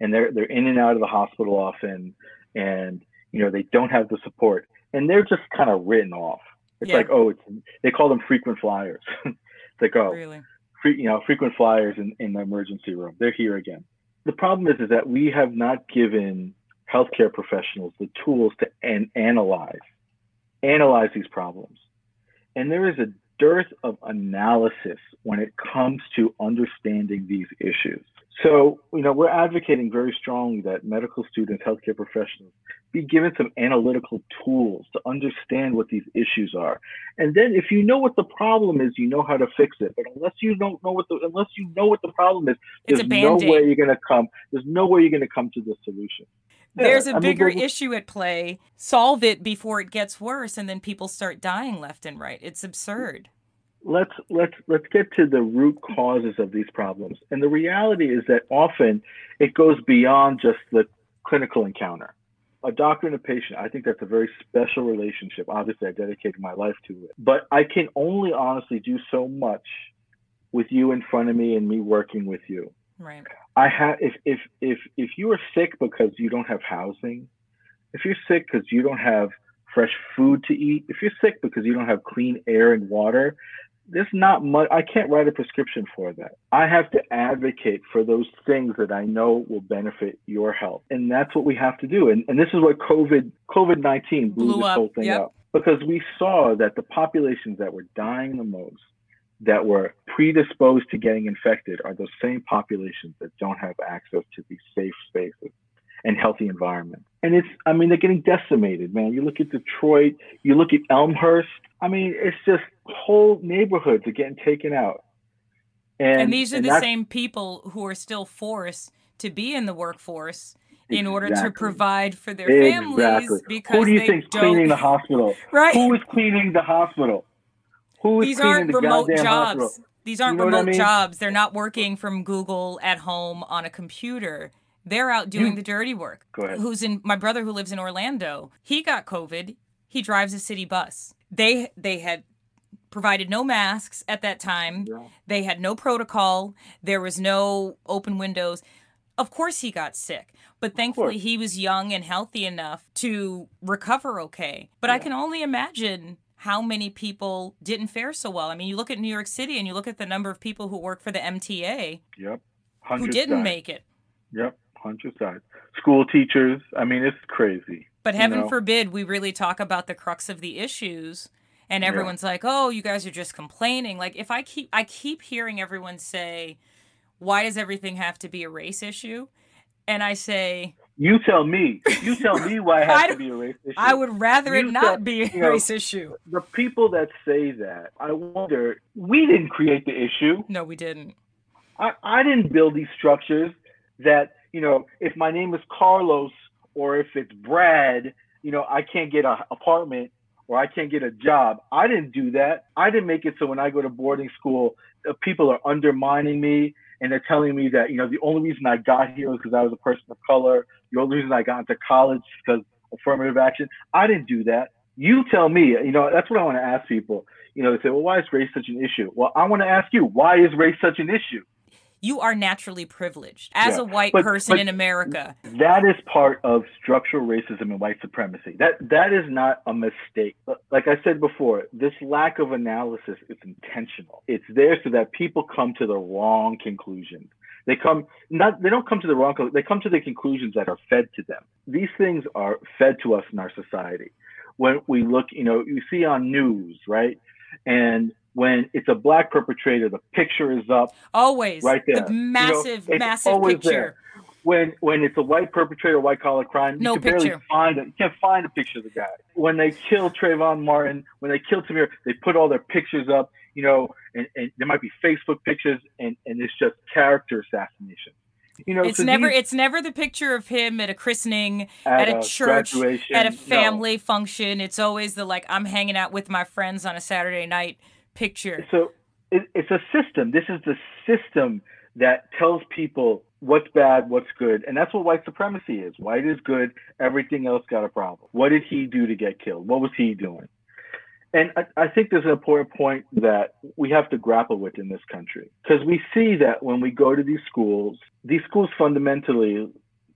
and they're they're in and out of the hospital often and you know, they don't have the support. And they're just kind of written off. It's Yeah. like, oh, it's they call them frequent flyers. it's like, oh, Really. free, you know, frequent flyers in, in the emergency room. They're here again. The problem is, is that we have not given healthcare professionals the tools to an, analyze, analyze these problems. And there is a dearth of analysis when it comes to understanding these issues. So, you know, we're advocating very strongly that medical students, healthcare professionals be given some analytical tools to understand what these issues are. And then if you know what the problem is, you know how to fix it. But unless you don't know what the unless you know what the problem is, there's no way you're gonna come there's no way you're gonna come to the solution. There's I a mean, bigger there's- issue at play. Solve it before it gets worse, and then people start dying left and right. It's absurd. let's let's let's get to the root causes of these problems. And the reality is that often it goes beyond just the clinical encounter. A doctor and a patient, I think that's a very special relationship. Obviously, I dedicated my life to it. But I can only honestly do so much with you in front of me and me working with you. Right. I have if if if if you are sick because you don't have housing, if you're sick because you don't have fresh food to eat, if you're sick because you don't have clean air and water, there's not much. I can't write a prescription for that. I have to advocate for those things that I know will benefit your health, and that's what we have to do. And and this is what COVID COVID nineteen blew, Blew this up, whole thing yep. up because we saw that the populations that were dying the most that were predisposed to getting infected are those same populations that don't have access to these safe spaces and healthy environments. And it's, I mean, they're getting decimated, man. You look at Detroit, you look at Elmhurst. I mean, it's just whole neighborhoods are getting taken out. And, And, these are and the same people who are still forced to be in the workforce in order to provide for their Exactly. families because Who do you think's don't. cleaning the hospital? right. Who is cleaning the hospital? Who is These aren't the remote jobs. hospital? These aren't know what I remote mean? jobs. They're not working from Google at home on a computer. They're out doing You- the dirty work. Go ahead. Who's in my brother who lives in Orlando? He got COVID. He drives a city bus. They they had provided no masks at that time. Yeah. They had no protocol. There was no open windows. Of course he got sick, but thankfully he was young and healthy enough to recover okay. But I can only imagine how many people didn't fare so well. I mean, you look at New York City and you look at the number of people who work for the MTA Yep. who didn't died. make it. Yep. Hundred sides. School teachers. I mean, it's crazy. But heaven know? forbid we really talk about the crux of the issues and Yeah. everyone's like, "Oh, you guys are just complaining." Like if I keep I keep hearing everyone say, "Why does everything have to be a race issue?" And I say, You tell me. You tell me why it has to be a race issue. I would rather it You not said- be a you know- race issue. The people that say that, I wonder. We didn't create the issue. No, we didn't. I, I didn't build these structures. That you know, if my name is Carlos or if it's Brad, you know, I can't get an apartment or I can't get a job. I didn't do that. I didn't make it so when I go to boarding school, uh, people are undermining me and they're telling me that you know the only reason I got here was because I was a person of color. The only reason I got into college because affirmative action. I didn't do that. You tell me. You know, that's what I want to ask people. You know, they say, well, why is race such an issue? Well, I want to ask you, why is race such an issue? You are naturally privileged as Yeah, a white but- person but- in America. That is part of structural racism and white supremacy. That that is not a mistake. Like I said before, this lack of analysis is intentional. It's there so that people come to the wrong conclusions. They come not they don't come to the wrong they come to the conclusions that are fed to them. These things are fed to us in our society. When we look, you know, you see on news, right? And when it's a black perpetrator, the picture is up. Always. Right there. The You know, massive, massive picture. there. when when it's a white perpetrator, white collar crime, you No can barely picture. find it. You can't find a picture of the guy. When they kill Trayvon Martin, when they kill Tamir, they put all their pictures up, you know, and, and there might be Facebook pictures, and and it's just character assassination. You know, It's so never these- it's never the picture of him at a christening, at a church, at a no. family function. It's always the like I'm hanging out with my friends on a Saturday night picture. So it, it's a system. This is the system that tells people what's bad, what's good, and that's what white supremacy is. White is good. Everything else got a problem. What did he do to get killed? What was he doing? And I, I think there's an important point that we have to grapple with in this country because we see that when we go to these schools, these schools fundamentally,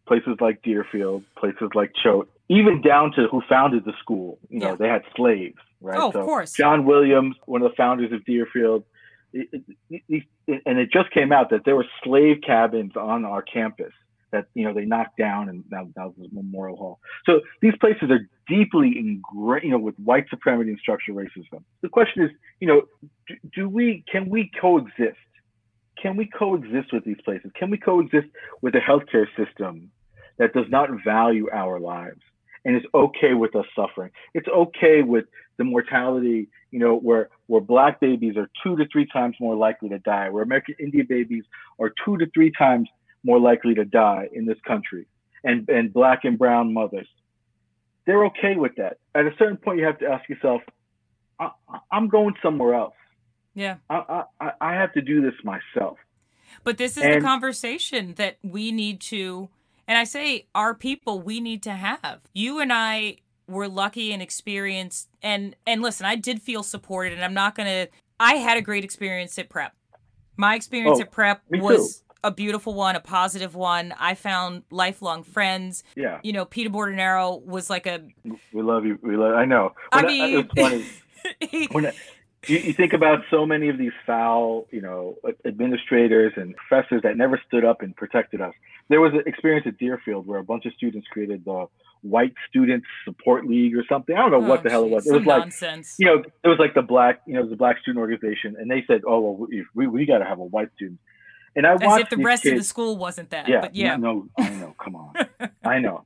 places like Deerfield, places like Choate, even down to who founded the school, you know, Yeah. they had slaves, right? Oh, of course. John Williams, one of the founders of Deerfield, it- it- it- and it just came out that there were slave cabins on our campus that you know they knocked down, and now, now there's Memorial Hall. So these places are deeply ingrained, you know, with white supremacy and structural racism. The question is, you know, do, do we can we coexist? Can we coexist with these places? Can we coexist with a healthcare system that does not value our lives and is okay with us suffering? It's okay with the mortality, you know, where where black babies are two to three times more likely to die, where American Indian babies are two to three times more likely to die in this country, and and black and brown mothers, they're okay with that. At a certain point, you have to ask yourself, I, I'm going somewhere else. Yeah. I, I I have to do this myself. But this is the conversation that we need to, and I say our people, we need to have. You and I were lucky and experienced, and and listen, I did feel supported, and I'm not gonna. I had a great experience at prep. My experience Oh, at prep was a beautiful one, a positive one. I found lifelong friends. Yeah, You know, Peter Bordenaro was like a. we love you. We love. I know. I When mean, it's funny. when I- you, you think about so many of these foul, you know, administrators and professors that never stood up and protected us. There was an experience at Deerfield where a bunch of students created the White Students Support League or something. I don't know what Oh, the hell it was. It was like, nonsense. you know, it was like the black, you know, the black student organization, and they said, "Oh, well, we we, we got to have a white student." And I As watched if the rest of the school wasn't that. yeah, but yeah. no, no, I know. Come on, I know.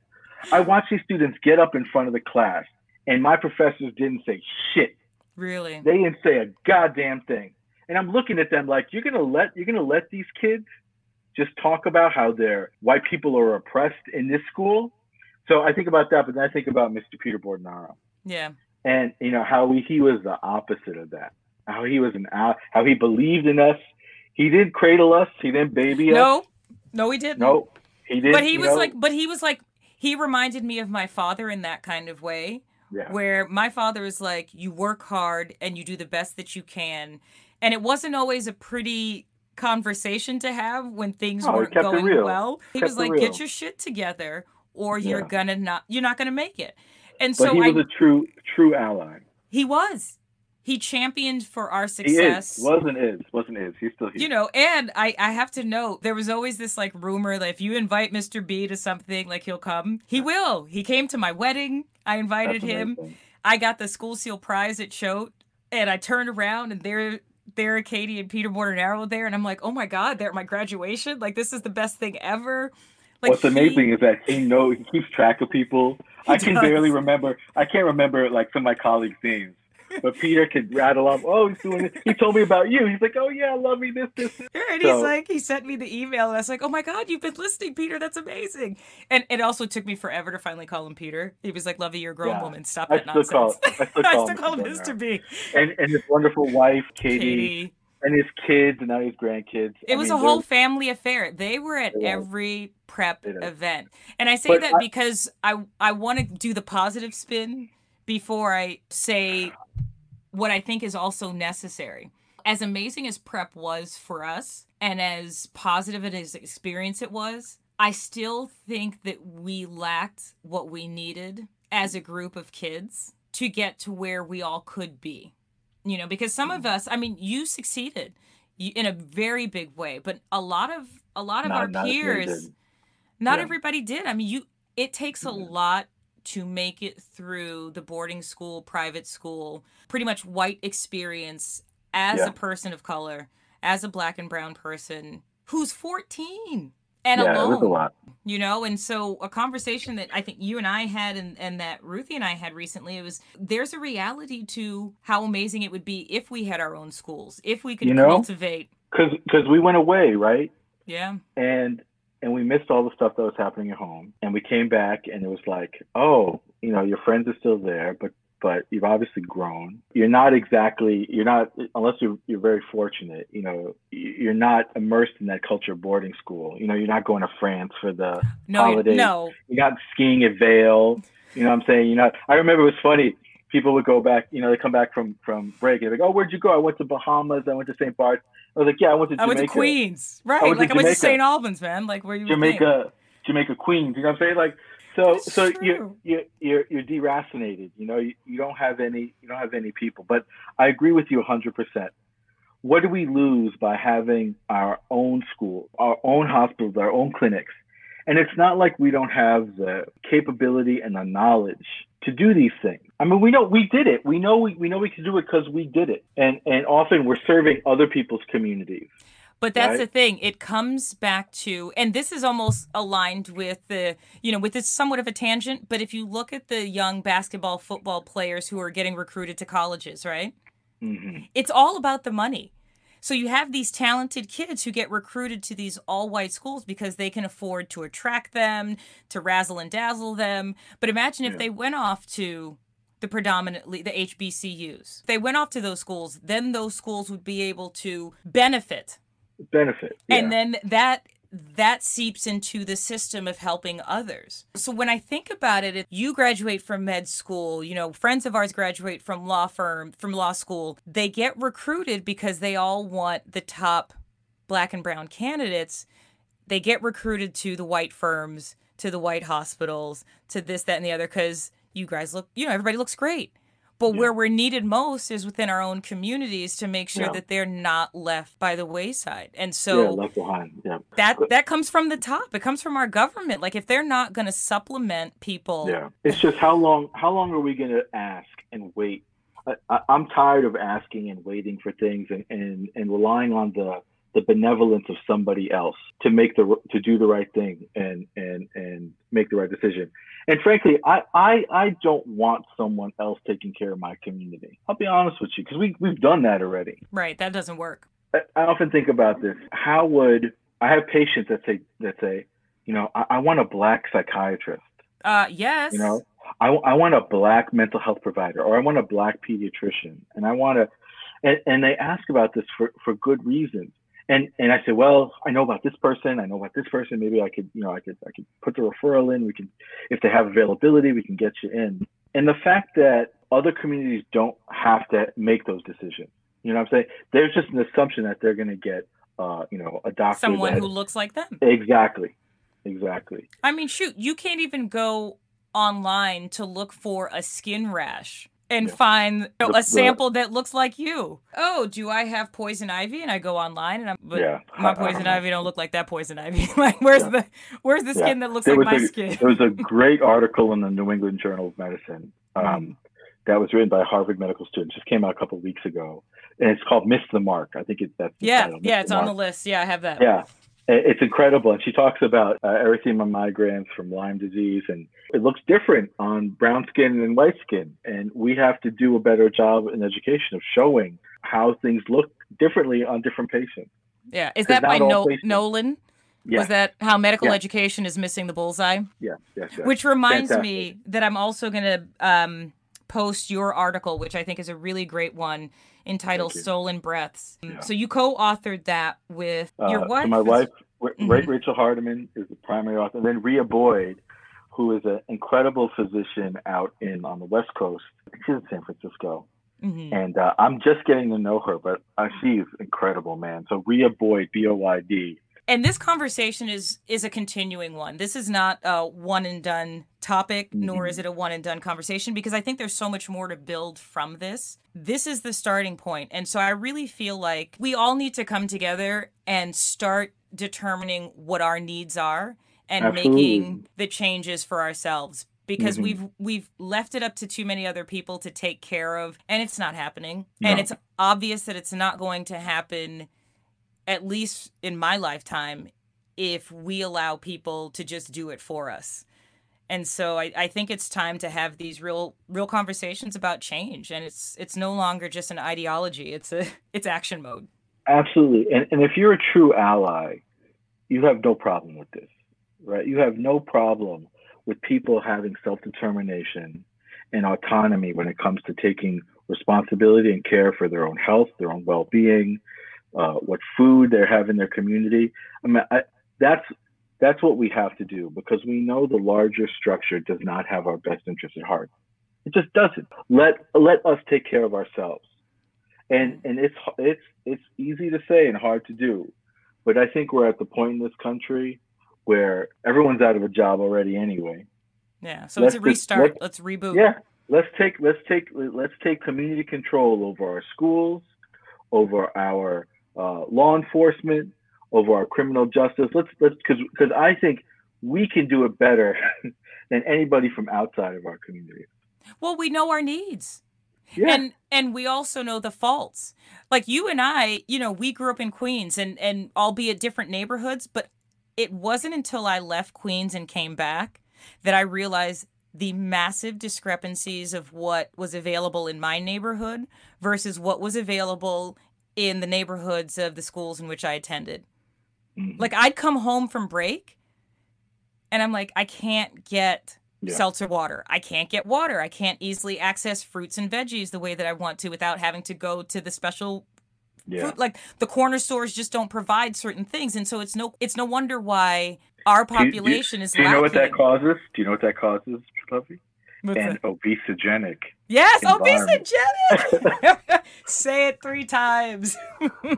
I watched these students get up in front of the class, and my professors didn't say shit. Really. They didn't say a goddamn thing. And I'm looking at them like, you're gonna let you're gonna let these kids just talk about how their white people are oppressed in this school. So I think about that, but then I think about Mr. Peter Bordenaro Yeah. and you know how he, he was the opposite of that. How he was an out, how he believed in us. He didn't cradle us. He didn't baby us. No. No, he didn't. no, he didn't. but he was know? like but he was like he reminded me of my father in that kind of way yeah. where my father is like you work hard and you do the best that you can and it wasn't always a pretty conversation to have when things No, he weren't going well he Kept was like get your shit together or you're Yeah. gonna not you're not gonna make it and But so he was a true true ally. he was he championed for our success. He is. Wasn't is. Wasn't is. He's still here. you know, and I, I have to note there was always this like rumor that if you invite Mr. B to something, like he'll come. He will. He came to my wedding. I invited That's him. amazing. I got the school seal prize at Choate, and I turned around and there there are Katie and Peter Bordenaro there, and I'm like, oh my god, they're at my graduation. Like this is the best thing ever. Like What's he- amazing is that he knows he keeps track of people. I can does. barely remember. I can't remember like some of my colleagues' names, but Peter could rattle off. Oh, he's doing it. He told me about you. He's like, oh yeah, I love me, This, this. this." And So- he's like, he sent me the email, and I was like, oh my god, you've been listening, Peter. That's amazing. And it also took me forever to finally call him Peter. He was like, Lovey, you're a grown Yeah. woman. Stop I that nonsense. call. I still I call, still call him Mr. B. And and his wonderful wife, Katie, Katie. and his kids, and now his grandkids. It I was mean, a whole family affair. They were at every prep event. And I say But that I- because I I want to do the positive spin before I say what I think is also necessary. As amazing as prep was for us and as positive as experience it was, I still think that we lacked what we needed as a group of kids to get to where we all could be. You know, because some of us, I mean, you succeeded in a very big way, but a lot of a lot of Not- our not peers not Yeah. everybody did. I mean, you it takes a Mhm. lot to make it through the boarding school, private school, pretty much white experience as Yeah. a person of color, as a black and brown person who's 14 and yeah, alone it was a lot. you know and so a conversation that i think you and i had and, and that ruthie and i had recently it was there's a reality to how amazing it would be if we had our own schools if we could You know? cultivate Because we went away, right? yeah and and we missed all the stuff that was happening at home. And we came back and it was like oh you know your friends are still there but but you've obviously grown. You're not exactly you're not unless you're, you're very fortunate you know you're not immersed in that culture boarding school. You know you're not going to france for the no Holidays. no. You're not skiing at Vail you know what i'm saying? You know i remember it was funny people would go back you know they come back from from break and they're like oh where'd you go i went to bahamas i went to st bart's i was like yeah i went to i jamaica went to queens right went to like i went to st albans man like where you. Jamaica, Jamaica Queens. You know what I'm saying? Like, so, That's so you you you're you're deracinated. You know, you, you don't have any you don't have any people. But I agree with you 100. percent What do we lose by having our own school, our own hospitals, our own clinics? And it's not like we don't have the capability and the knowledge to do these things. I mean, we know we did it. We know we, we know we can do it because we did it. And and often we're serving other people's communities. But that's right? the thing. It comes back to, and this is almost aligned with the, you know, with this somewhat of a tangent. But if you look at the young basketball, football players who are getting recruited to colleges, right? hmm It's all about the money. So you have these talented kids who get recruited to these all white schools because they can afford to attract them, to razzle and dazzle them. But imagine if Yeah. they went off to the predominantly the HBCUs. If they went off to those schools, then those schools would be able to benefit Benefit. Yeah. and then that that seeps into the system of helping others. So when i think about it if you graduate from med school you know friends of ours graduate from law firm from law school they get recruited because they all want the top black and brown candidates. They get recruited to the white firms to the white hospitals to this that and the other because you guys look you know everybody looks great but Yeah. where we're needed most is within our own communities to make sure Yeah. that they're not left by the wayside. And so yeah, left behind. Yeah. that that comes from the top. It comes from our government. Like if they're not going to supplement people, Yeah, it's just how long how long are we going to ask and wait? I, I'm tired of asking and waiting for things and, and, and relying on the the benevolence of somebody else to make the to do the right thing and and and make the right decision. And frankly, I I, I don't want someone else taking care of my community. I'll be honest with you because we we've done that already. right? That doesn't work. I, I often think about this. How would I have patients that say that say, you know, I, I want a black psychiatrist. Uh, yes. You know, I, I want a black mental health provider or I want a black pediatrician and I want to, and, and they ask about this for, for good reasons. And, and I say, well, I know about this person. I know about this person. Maybe I could, you know, I could, I could put the referral in. We can, if they have availability, we can get you in. And the fact that other communities don't have to make those decisions, you know what I'm saying? There's just an assumption that they're going to get, uh, you know, a doctor. someone that- who looks like them. exactly, exactly. I mean, shoot, you can't even go online to look for a skin rash and Yeah. find you know, The- a sample that looks like you. Oh, do I have poison ivy? And I go online and I'm, but yeah. my poison ivy don't look like that poison ivy. like, where's Yeah. the where's the skin that looks There like my a- skin? There was a great article in the New England Journal of Medicine um, that was written by a Harvard medical student. Just came out a couple of weeks ago, and it's called "Miss the Mark." I think it's that's the Yeah, title, yeah, it's on the list. Yeah, I have that. Yeah, it's incredible, and she talks about uh, erythema migrans from Lyme disease, and it looks different on brown skin and white skin, and we have to do a better job in education of showing how things look differently on different patients. Yeah. Is that by no- Nolen? Yeah, Was that how medical Yeah. education is missing the bullseye? yeah, yes, yes. Which reminds Fantastic. me that I'm also going to um, post your article, which I think is a really great one, entitled you. "Stolen Breaths." Yeah. So you co-authored that with Uh, your wife. So my wife, Mhm. Ra- Rachel Hardeman, is the primary author, and then Rhea Boyd, who is an incredible physician out in on the West Coast. She's in San Francisco. Mm-hmm. And uh, I'm just getting to know her, but uh, she's incredible, man. So Rhea Boyd, B O Y D, and this conversation is is a continuing one this is not a one and done topic mm-hmm. nor is it a one and done conversation because i think there's so much more to build from this this is the starting point and so i really feel like we all need to come together and start determining what our needs are and Absolutely. making the changes for ourselves because mm-hmm. we've we've left it up to too many other people to take care of and it's not happening no. and it's obvious that it's not going to happen at least in my lifetime, if we allow people to just do it for us. And so I, I think it's time to have these real real conversations about change. And it's it's no longer just an ideology. It's a it's action mode. Absolutely. And and if you're a true ally, you have no problem with this. Right? You have no problem with people having self-determination and autonomy when it comes to taking responsibility and care for their own health, their own well-being, uh, what food they have in their community. I mean, I, that's that's what we have to do because we know the larger structure does not have our best interest at heart. It just doesn't. Let let us take care of ourselves, and and it's it's it's easy to say and hard to do, but I think we're at the point in this country where everyone's out of a job already anyway. Yeah, so let's it's a restart. Just, let's, let's reboot. Yeah, let's take let's take let's take community control over our schools, over our uh, law enforcement, over our criminal justice. Let's let's because because I think we can do it better than anybody from outside of our community. Well, we know our needs. Yeah. And and we also know the faults. Like you and I, you know, we grew up in Queens and and albeit different neighborhoods, but it wasn't until I left Queens and came back that I realized the massive discrepancies of what was available in my neighborhood versus what was available in the neighborhoods of the schools in which I attended. Mm-hmm. Like I'd come home from break and I'm like, I can't get yeah. seltzer water. I can't get water. I can't easily access fruits and veggies the way that I want to without having to go to the special yeah. fruit. Like the corner stores just don't provide certain things. And so it's no it's no wonder why our population do you, do is Do you know what that causes? Do you know what that causes, Fluffy? and obesogenic. Yes, obesogenic. Say it three times.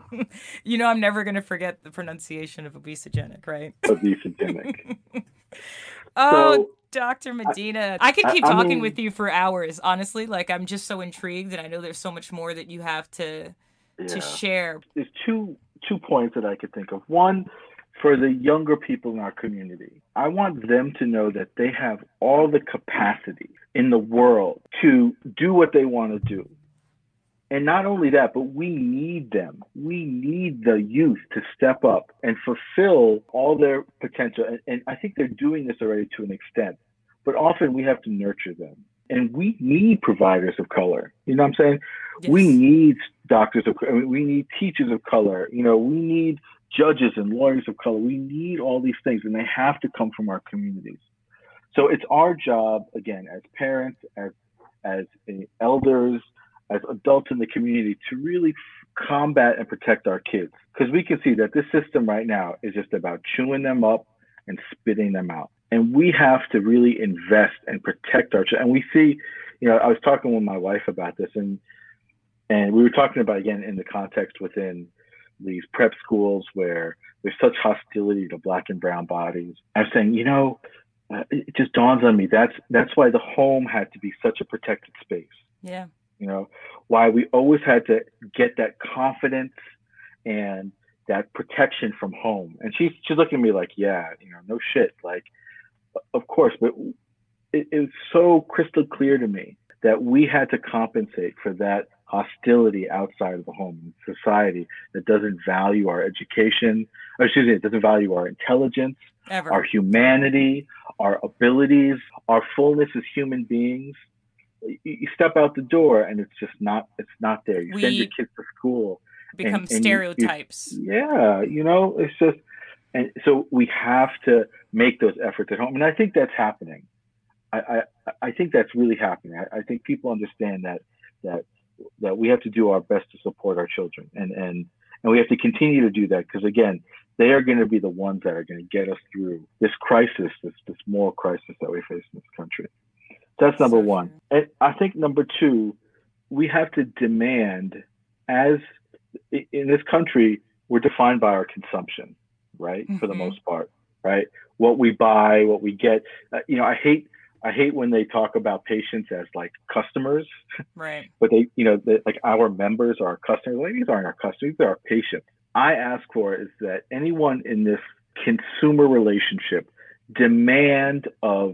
you know, I'm never going to forget the pronunciation of obesogenic, right? Obesogenic. oh, so, Dr. Medina. I, I could keep I, talking mean, with you for hours, honestly. Like, I'm just so intrigued, and I know there's so much more that you have to yeah. to share. There's two two points that I could think of. One, for the younger people in our community. I want them to know that they have all the capacity in the world to do what they want to do. And not only that, but we need them. We need the youth to step up and fulfill all their potential. And, and I think they're doing this already to an extent, but often we have to nurture them. And we need providers of color. You know what I'm saying? Yes. We need doctors of we need teachers of color. You know, we need judges and lawyers of color. We need all these things, and they have to come from our communities. So it's our job, again, as parents, as as elders, as adults in the community, to really combat and protect our kids, because we can see that this system right now is just about chewing them up and spitting them out. And we have to really invest and protect our children. And we see, you know, I was talking with my wife about this, and and we were talking about again in the context within these prep schools where there's such hostility to black and brown bodies. I'm saying, you know, uh, it just dawns on me that's that's why the home had to be such a protected space. Yeah. You know, why we always had to get that confidence and that protection from home. And she's she's looking at me like, yeah, you know, no shit. Like, of course, but it, it was so crystal clear to me that we had to compensate for that hostility outside of the home society that doesn't value our education, or excuse me, it doesn't value our intelligence, Ever. our humanity, our abilities, our fullness as human beings. You step out the door and it's just not it's not there. You we send your kids to school. Become and, and stereotypes. You, you, yeah, you know, it's just and so we have to make those efforts at home. And I think that's happening. I, I, I think that's really happening. I, I think people understand that that that we have to do our best to support our children and and And we have to continue to do that because, again, they are going to be the ones that are going to get us through this crisis, this, this moral crisis that we face in this country. So that's number one. And I think number two, we have to demand, as in this country, we're defined by our consumption, right? Mm-hmm. For the mm-hmm. most part, right? What we buy, what we get. Uh, you know, I hate I hate when they talk about patients as like customers. Right. but they, you know, they, like our members are our customers. Like, these aren't our customers; they're our patients. I ask for is that anyone in this consumer relationship demand of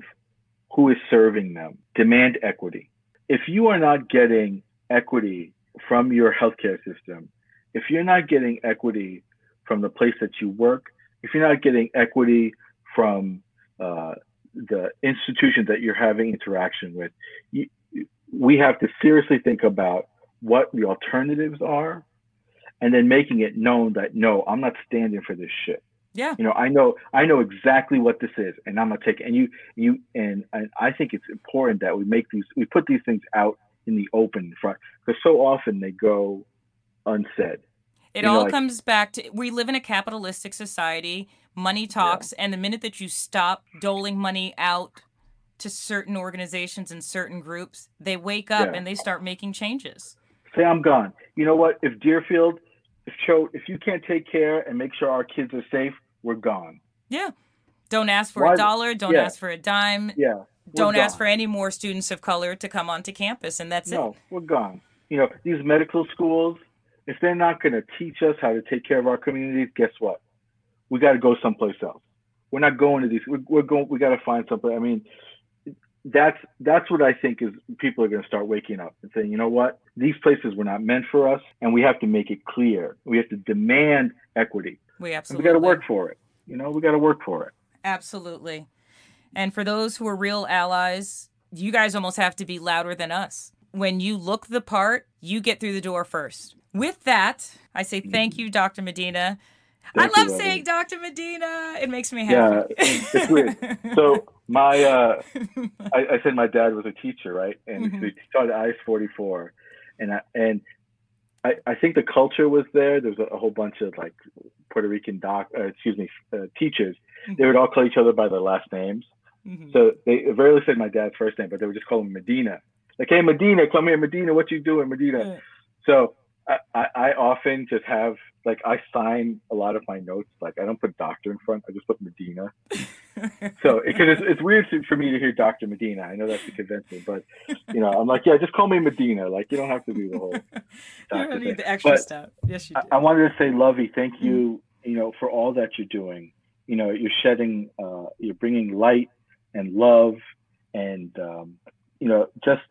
who is serving them, demand equity. If you are not getting equity from your healthcare system, if you're not getting equity from the place that you work, if you're not getting equity from uh, the institutions that you're having interaction with, you, we have to seriously think about what the alternatives are and then making it known that no, I'm not standing for this shit. Yeah. You know, I know I know exactly what this is and I'm gonna take it. And you you and, and I think it's important that we make these we put these things out in the open in front because so often they go unsaid. It you all know, like, comes back to we live in a capitalistic society. Money talks, yeah. and the minute that you stop doling money out to certain organizations and certain groups, they wake up yeah. and they start making changes. Say I'm gone. You know what? If Deerfield, if Choate, if you can't take care and make sure our kids are safe, we're gone. Yeah. Don't ask for Why, a dollar. Don't yeah. ask for a dime. Yeah. Don't gone. ask for any more students of color to come onto campus, and that's no, it. No, we're gone. You know, these medical schools, if they're not going to teach us how to take care of our communities, guess what? We got to go someplace else. We're not going to these. We're, we're going. We got to find something. I mean, that's that's what I think is people are going to start waking up and saying, you know what, these places were not meant for us, and we have to make it clear. We have to demand equity. We absolutely. And we got to work for it. You know, we got to work for it. Absolutely. And for those who are real allies, you guys almost have to be louder than us. When you look the part, you get through the door first. With that, I say thank mm-hmm. you, Dr. Medina. Thank I love you, saying Dr. Medina. It makes me happy. Yeah, it's weird. So my, uh, I, I, said my dad was a teacher, right? And mm-hmm. he taught at IS 44, and I, and I, I think the culture was there. There was a, a whole bunch of like Puerto Rican doc, uh, excuse me, uh, teachers. Mm-hmm. They would all call each other by their last names. Mm-hmm. So they rarely said my dad's first name, but they would just call him Medina. Like, hey, Medina, come here, Medina. What you doing, Medina? So I, I often just have like I sign a lot of my notes. Like I don't put doctor in front. I just put Medina. so because it's, it's weird for me to hear Doctor Medina. I know that's the convention, but you know I'm like yeah, just call me Medina. Like you don't have to do the whole. you don't need thing. the extra but stuff. Yes, you do. I, I, wanted to say, Lovey, thank you. You know for all that you're doing. You know you're shedding, uh, you're bringing light and love, and um, you know just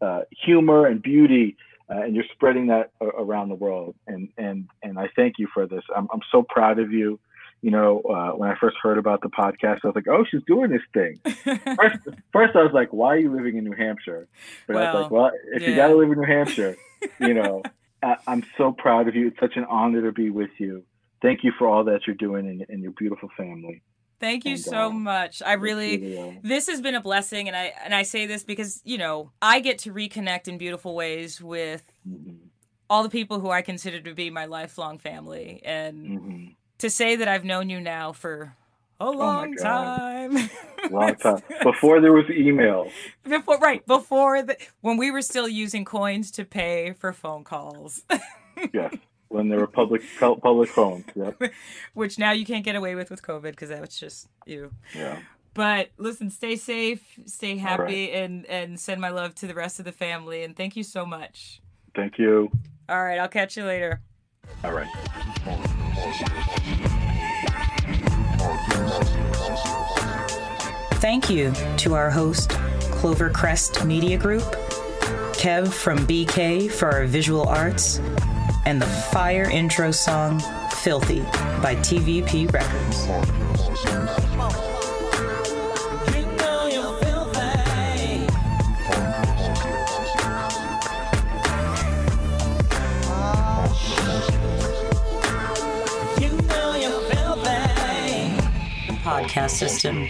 uh, humor and beauty uh, and you're spreading that around the world. And and and I thank you for this. I'm I'm so proud of you. You know, uh, when I first heard about the podcast, I was like, "Oh, she's doing this thing." first, first, I was like, "Why are you living in New Hampshire?" But well, I was like, "Well, if yeah. you got to live in New Hampshire, you know." I, I'm so proud of you. It's such an honor to be with you. Thank you for all that you're doing and, and your beautiful family. Thank you so much. I really this has been a blessing and I and I say this because, you know, I get to reconnect in beautiful ways with mm-hmm. all the people who I consider to be my lifelong family and mm-hmm. to say that I've known you now for a oh long oh time. long time. Before there was email. Before right, before the when we were still using coins to pay for phone calls. yes when there were public public phones. Yep. Which now you can't get away with with COVID because that was just you. Yeah. But listen, stay safe, stay happy, right. and and send my love to the rest of the family. And thank you so much. Thank you. All right, I'll catch you later. All right. Thank you to our host, Clovercrest Media Group, Kev from BK for our visual arts, and the fire intro song Filthy by TVP Records. podcast system.